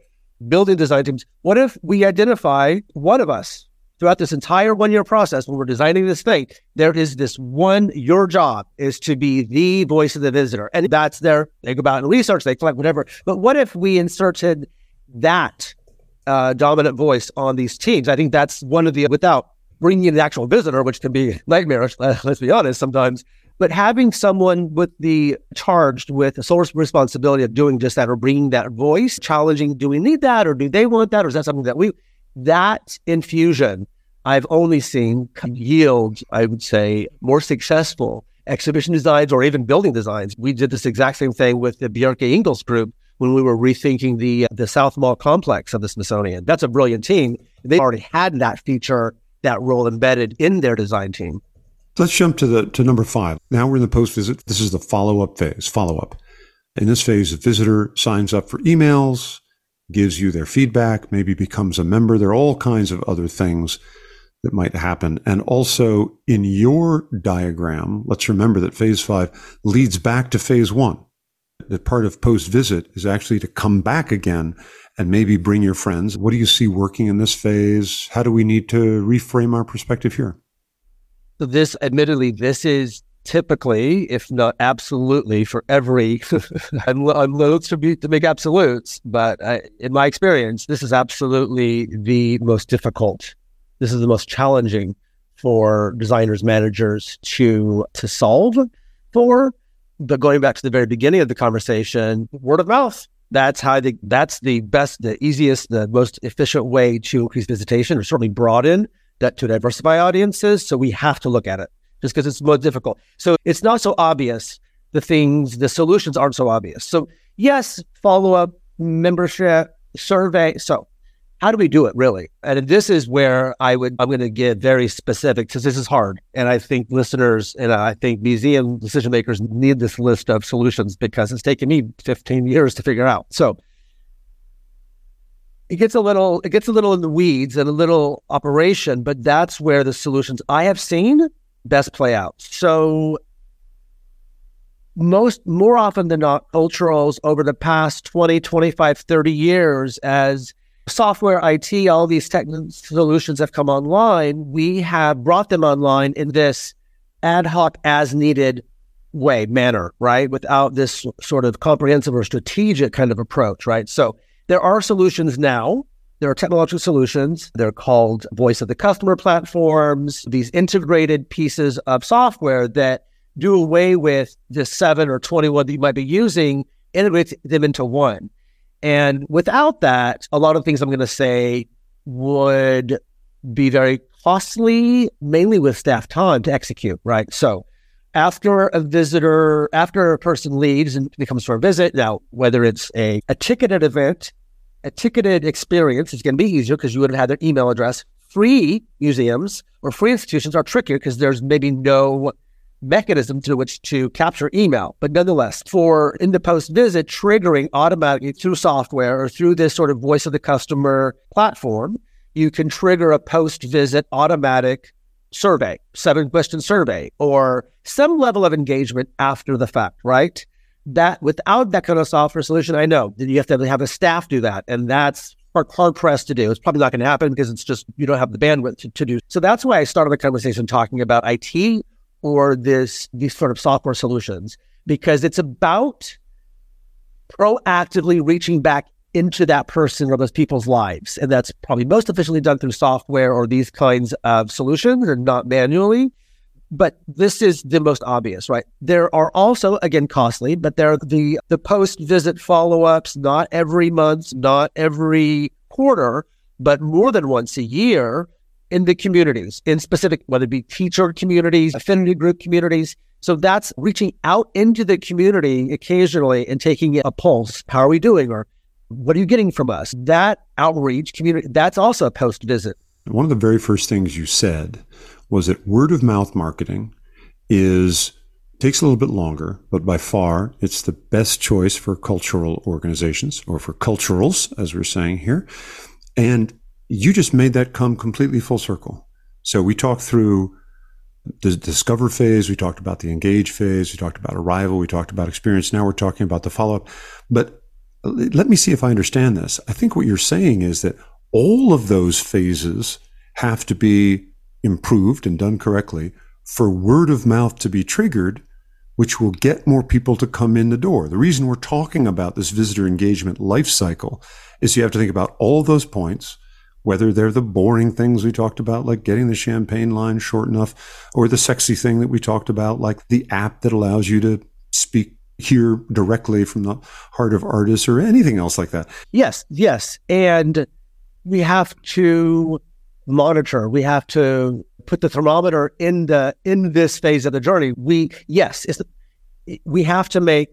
building design teams, what if we identify one of us throughout this entire one year process when we're designing this thing, there is this one, your job is to be the voice of the visitor. And that's their, they go out and research, they collect whatever. But what if we inserted that uh, dominant voice on these teams? I think that's one of the, without bringing in the actual visitor, which can be nightmarish, [laughs] let's be honest, sometimes. But having someone with the charged with the sole responsibility of doing just that or bringing that voice, challenging, do we need that or do they want that or is that something that we that infusion I've only seen yield, I would say, more successful exhibition designs or even building designs. We did this exact same thing with the Bjarke Ingels group when we were rethinking the the South Mall complex of the Smithsonian. That's a brilliant team. They already had that feature, that role embedded in their design team. Let's jump to the to number five. Now we're in the post visit. This is the follow up phase. Follow up. In this phase, the visitor signs up for emails, gives you their feedback, maybe becomes a member. There are all kinds of other things that might happen. And also in your diagram, let's remember that phase five leads back to phase one. That part of post visit is actually to come back again and maybe bring your friends. What do you see working in this phase? How do we need to reframe our perspective here? So this, admittedly, this is typically, if not absolutely, for every. [laughs] I'm, I'm loath to, to make absolutes, but I, in my experience, this is absolutely the most difficult. This is the most challenging for designers, managers to to solve for. But going back to the very beginning of the conversation, word of mouth. That's how the that's the best, the easiest, the most efficient way to increase visitation or certainly broaden that to diversify audiences. So we have to look at it just because it's more difficult. So it's not so obvious. The things, the solutions aren't so obvious. So yes, follow up, membership, survey. So how do we do it really? And this is where I would I'm going to get very specific because this is hard, and I think listeners and I think museum decision makers need this list of solutions because it's taken me 15 years to figure out. So it gets a little it gets a little in the weeds and a little operation, but that's where the solutions I have seen best play out. So most more often than not culturals over the past 20 25 30 years as software IT all these tech solutions have come online we have brought them online in this ad hoc as needed way manner right without this sort of comprehensive or strategic kind of approach right so there are solutions now. There are technological solutions. They're called voice of the customer platforms, these integrated pieces of software that do away with the seven or 21 that you might be using, integrate them into one. And without that, a lot of things I'm going to say would be very costly, mainly with staff time to execute, right? So after a visitor, after a person leaves and becomes for a visit, now, whether it's a, a ticketed event, a ticketed experience is going to be easier because you would have had their email address. Free museums or free institutions are trickier because there's maybe no mechanism to which to capture email. But nonetheless, for in the post visit, triggering automatically through software or through this sort of voice of the customer platform, you can trigger a post visit automatic survey, seven question survey, or some level of engagement after the fact, right? That without that kind of software solution, I know that you have to have a staff do that. And that's hard pressed to do. It's probably not going to happen because it's just, you don't have the bandwidth to, to do. So that's why I started the conversation talking about IT or this, these sort of software solutions, because it's about proactively reaching back into that person or those people's lives. And that's probably most efficiently done through software or these kinds of solutions and not manually. But this is the most obvious, right? There are also, again, costly, but there are the, the post visit follow ups, not every month, not every quarter, but more than once a year in the communities, in specific, whether it be teacher communities, affinity group communities. So that's reaching out into the community occasionally and taking a pulse. How are we doing? Or what are you getting from us? That outreach community, that's also a post visit. One of the very first things you said was that word of mouth marketing is takes a little bit longer, but by far it's the best choice for cultural organizations or for culturals, as we're saying here. And you just made that come completely full circle. So we talked through the discover phase, we talked about the engage phase, we talked about arrival, we talked about experience. Now we're talking about the follow up. But let me see if I understand this. I think what you're saying is that all of those phases have to be improved and done correctly for word of mouth to be triggered, which will get more people to come in the door. The reason we're talking about this visitor engagement life cycle is you have to think about all those points, whether they're the boring things we talked about, like getting the champagne line short enough, or the sexy thing that we talked about, like the app that allows you to speak hear directly from the heart of artists or anything else like that. Yes, yes. And we have to monitor, we have to put the thermometer in the in this phase of the journey. We yes, it's we have to make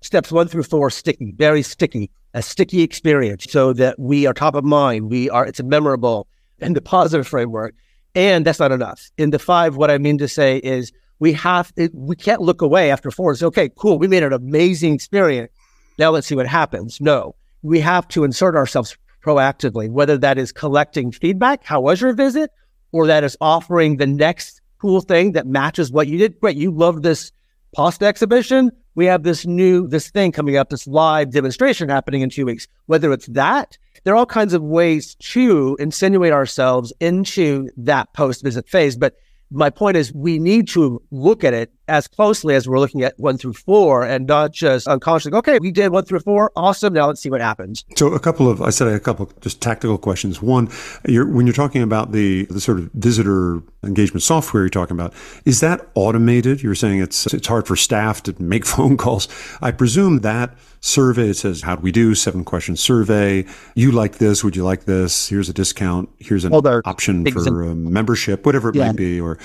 steps one through four sticky, very sticky, a sticky experience so that we are top of mind. We are it's a memorable in the positive framework. And that's not enough. In the five, what I mean to say is we have it, we can't look away after four and say, okay, cool, we made an amazing experience. Now let's see what happens. No, we have to insert ourselves proactively, whether that is collecting feedback, how was your visit, or that is offering the next cool thing that matches what you did. Great, you love this pasta exhibition. We have this new this thing coming up, this live demonstration happening in two weeks. Whether it's that, there are all kinds of ways to insinuate ourselves into that post visit phase. But my point is we need to look at it as closely as we're looking at one through four and not just unconsciously, okay, we did one through four. Awesome. Now let's see what happens. So a couple of, I said a couple of just tactical questions. One, you're, when you're talking about the, the sort of visitor engagement software you're talking about, is that automated? You're saying it's, it's hard for staff to make [laughs] phone calls. I presume that survey, it says, how do we do? Seven question survey. You like this. Would you like this? Here's a discount. Here's an option for membership, whatever it yeah. might be, or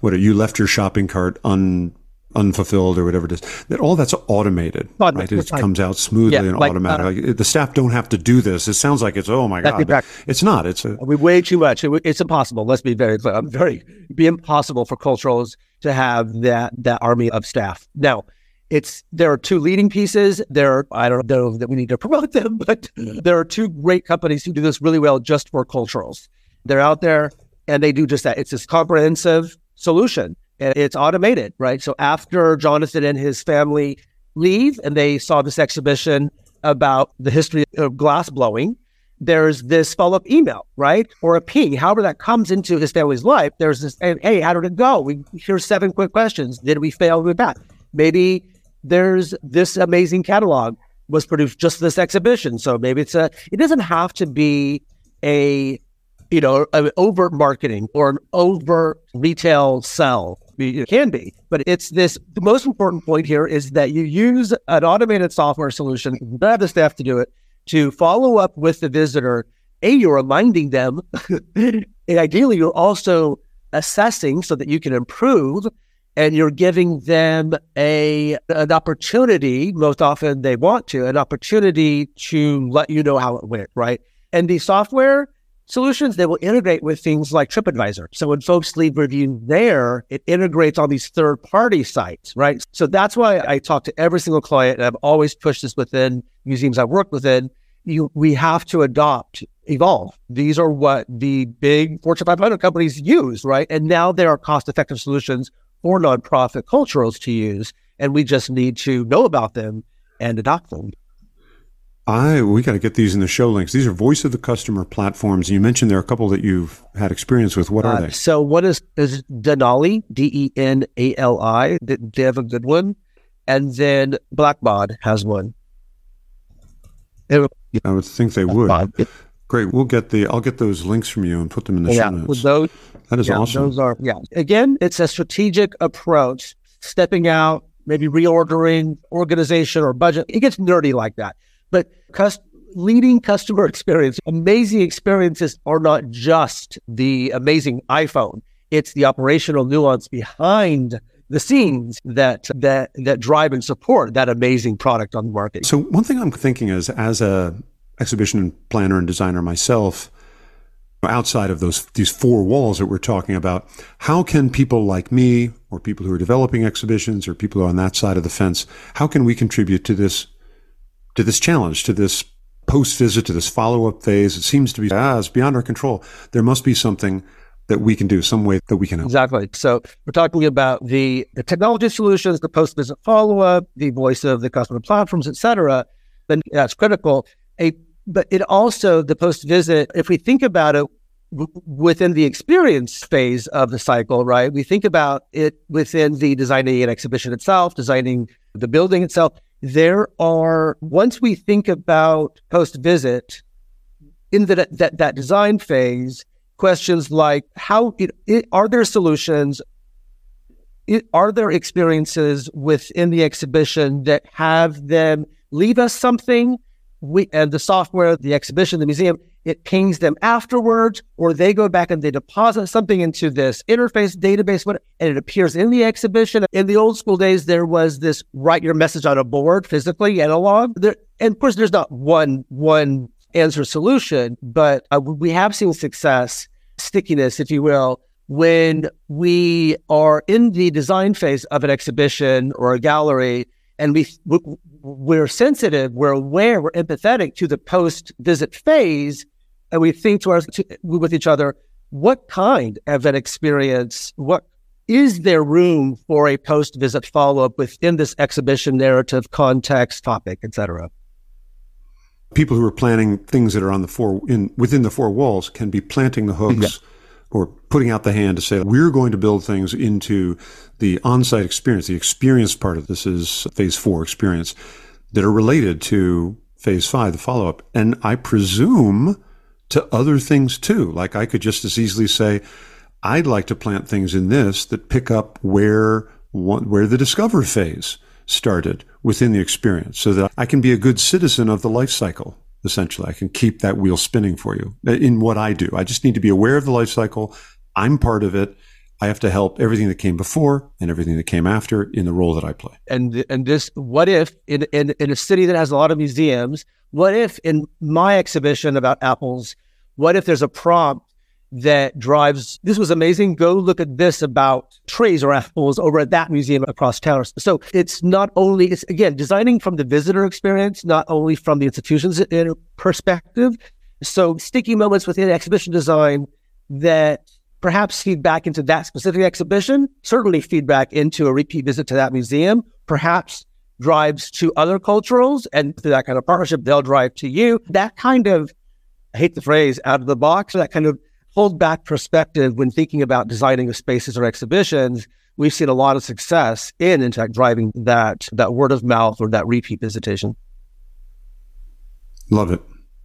what are you left your shopping cart un unfulfilled or whatever it is. That all that's automated, right? It comes out smoothly yeah, and like, automatic. Uh, the staff don't have to do this. It sounds like it's oh my god, it's not. It's a, we way too much. It, it's impossible. Let's be very clear. I'm very be impossible for culturals to have that that army of staff. Now, it's there are two leading pieces. There, I don't know that we need to [laughs] promote them, but there are two great companies who do this really well just for culturals. They're out there and they do just that. It's this comprehensive solution and it's automated, right? So after Jonathan and his family leave and they saw this exhibition about the history of glass blowing, there's this follow up email, right? Or a ping, however that comes into his family's life. There's this, hey, how did it go? We here's seven quick questions. Did we fail with that? Maybe there's this amazing catalog was produced just for this exhibition. So maybe it's a, it doesn't have to be a, you know, an overt marketing or an overt retail sell it can be, but it's this. The most important point here is that you use an automated software solution, you have the staff to do it, to follow up with the visitor. A, you're reminding them, [laughs] and ideally, you're also assessing so that you can improve and you're giving them a an opportunity most often they want to an opportunity to let you know how it went right and the software solutions that will integrate with things like TripAdvisor. So when folks leave review there, it integrates on these third party sites, right? So that's why I talk to every single client, and I've always pushed this within museums I've worked within. You, we have to adopt, evolve. These are what the big Fortune 500 companies use, right? And now there are cost effective solutions for nonprofit culturals to use. And we just need to know about them and adopt them. I we got to get these in the show links. These are voice of the customer platforms. You mentioned there are a couple that you've had experience with. What are uh, they? So what is is Denali D E N A L I? They have a good one, and then Blackbaud has one. I would think they would. Great. We'll get the. I'll get those links from you and put them in the yeah, show notes. Those, that is yeah, awesome. Those are yeah. Again, it's a strategic approach. Stepping out, maybe reordering organization or budget. It gets nerdy like that. But cus- leading customer experience, amazing experiences are not just the amazing iPhone. It's the operational nuance behind the scenes that that that drive and support that amazing product on the market. So one thing I'm thinking is as a exhibition planner and designer myself, outside of those these four walls that we're talking about, how can people like me or people who are developing exhibitions or people who are on that side of the fence, how can we contribute to this to this challenge, to this post visit, to this follow up phase. It seems to be, ah, it's beyond our control. There must be something that we can do, some way that we can help. Exactly. So we're talking about the, the technology solutions, the post visit follow up, the voice of the customer platforms, et cetera. Then that's critical. A, but it also, the post visit, if we think about it, within the experience phase of the cycle, right? We think about it within the designing an exhibition itself, designing the building itself there are once we think about post visit in the, that that design phase questions like how it, it, are there solutions it, are there experiences within the exhibition that have them leave us something? We and the software the exhibition the museum it pings them afterwards, or they go back and they deposit something into this interface database, and it appears in the exhibition. In the old school days, there was this write your message on a board physically, analog. There, and of course, there's not one one answer solution, but uh, we have seen success, stickiness, if you will, when we are in the design phase of an exhibition or a gallery and we we're sensitive, we're aware, we're empathetic to the post visit phase, and we think to, our, to with each other, what kind of an experience, what is there room for a post visit follow up within this exhibition narrative, context, topic, etc.? People who are planning things that are on the four in within the four walls can be planting the hooks. Yeah or putting out the hand to say, we're going to build things into the on site experience, the experience part of this is phase four experience that are related to phase five, the follow up. And I presume to other things too. Like I could just as easily say, I'd like to plant things in this that pick up where where the discover phase started within the experience so that I can be a good citizen of the life cycle essentially. I can keep that wheel spinning for you in what I do. I just need to be aware of the life cycle. I'm part of it. I have to help everything that came before and everything that came after in the role that I play. And and this, what if in, in, in a city that has a lot of museums, what if in my exhibition about apples, what if there's a prompt that drives this was amazing. Go look at this about trees or apples over at that museum across town. So it's not only it's again designing from the visitor experience, not only from the institution's perspective. So sticky moments within exhibition design that perhaps feed back into that specific exhibition, certainly feedback into a repeat visit to that museum, perhaps drives to other culturals and through that kind of partnership, they'll drive to you. That kind of I hate the phrase out of the box, that kind of hold back perspective when thinking about designing spaces or exhibitions, we've seen a lot of success in, in fact, driving that that word of mouth or that repeat visitation. Love it.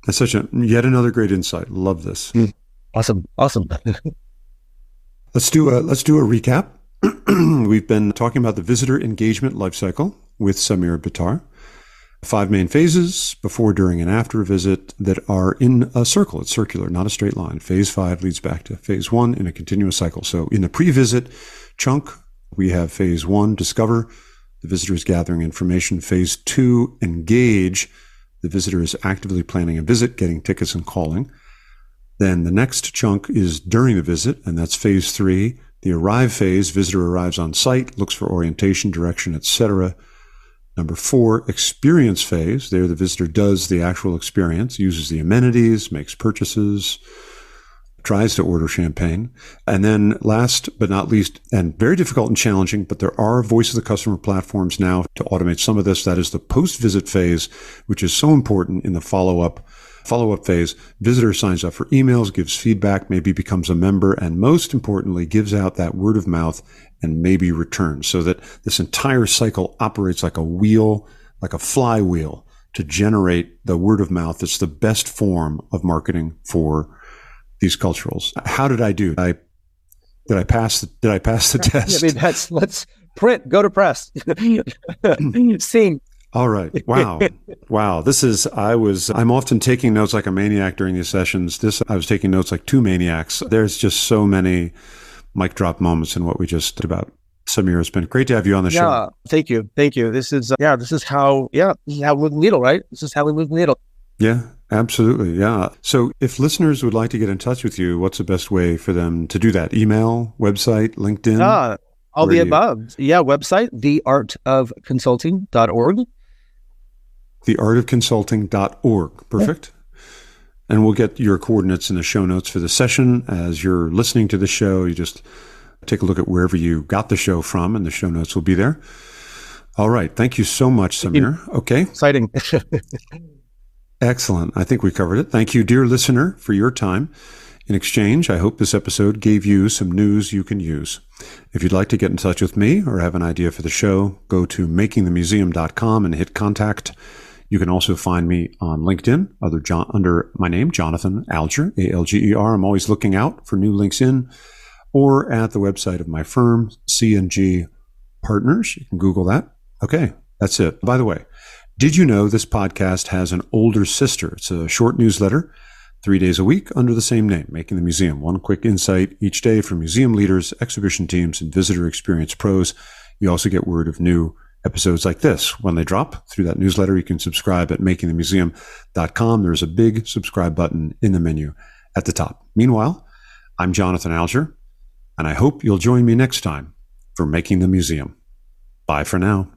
That's such a yet another great insight. Love this. Mm. Awesome. Awesome. [laughs] let's do a let's do a recap. [clears throat] We've been talking about the visitor engagement lifecycle with Samir Bitar five main phases before, during, and after a visit that are in a circle. It's circular, not a straight line. Phase five leads back to phase one in a continuous cycle. So in the pre visit chunk, we have phase one, discover. The visitor is gathering information. Phase two, engage. The visitor is actively planning a visit, getting tickets, and calling. Then the next chunk is during the visit, and that's phase three. The arrive phase, visitor arrives on site, looks for orientation, direction, etc. Number four, experience phase. There, the visitor does the actual experience, uses the amenities, makes purchases, tries to order champagne. And then last but not least, and very difficult and challenging, but there are voice of the customer platforms now to automate some of this. That is the post visit phase, which is so important in the follow up Follow up phase, visitor signs up for emails, gives feedback, maybe becomes a member, and most importantly, gives out that word of mouth and maybe returns so that this entire cycle operates like a wheel, like a flywheel to generate the word of mouth that's the best form of marketing for these culturals. How did I do? I did I pass the, did I pass the test? I mean, that's let's print, go to press. [clears throat] Scene. All right. Wow. [laughs] wow. This is, I was, I'm often taking notes like a maniac during these sessions. This, I was taking notes like two maniacs. There's just so many mic drop moments in what we just did about. Samir, it's been great to have you on the show. Yeah. Thank you. Thank you. This is, uh, yeah, this is how, yeah, this is how we move the needle, right? This is how we move the needle. Yeah, absolutely. Yeah. So if listeners would like to get in touch with you, what's the best way for them to do that? Email, website, LinkedIn? Ah, all the above. Yeah. Website, theartofconsulting.org theartofconsulting.org. Perfect. And we'll get your coordinates in the show notes for the session. As you're listening to the show, you just take a look at wherever you got the show from, and the show notes will be there. All right. Thank you so much, Samir. Okay. Exciting. [laughs] Excellent. I think we covered it. Thank you, dear listener, for your time. In exchange, I hope this episode gave you some news you can use. If you'd like to get in touch with me or have an idea for the show, go to makingthemuseum.com and hit contact. You can also find me on LinkedIn John, under my name, Jonathan Alger, A L G E R. I'm always looking out for new links in, or at the website of my firm, C&G Partners. You can Google that. Okay, that's it. By the way, did you know this podcast has an older sister? It's a short newsletter, three days a week under the same name, Making the Museum. One quick insight each day from museum leaders, exhibition teams, and visitor experience pros. You also get word of new episodes like this when they drop through that newsletter. You can subscribe at makingthemuseum.com. There's a big subscribe button in the menu at the top. Meanwhile, I'm Jonathan Alger, and I hope you'll join me next time for Making the Museum. Bye for now.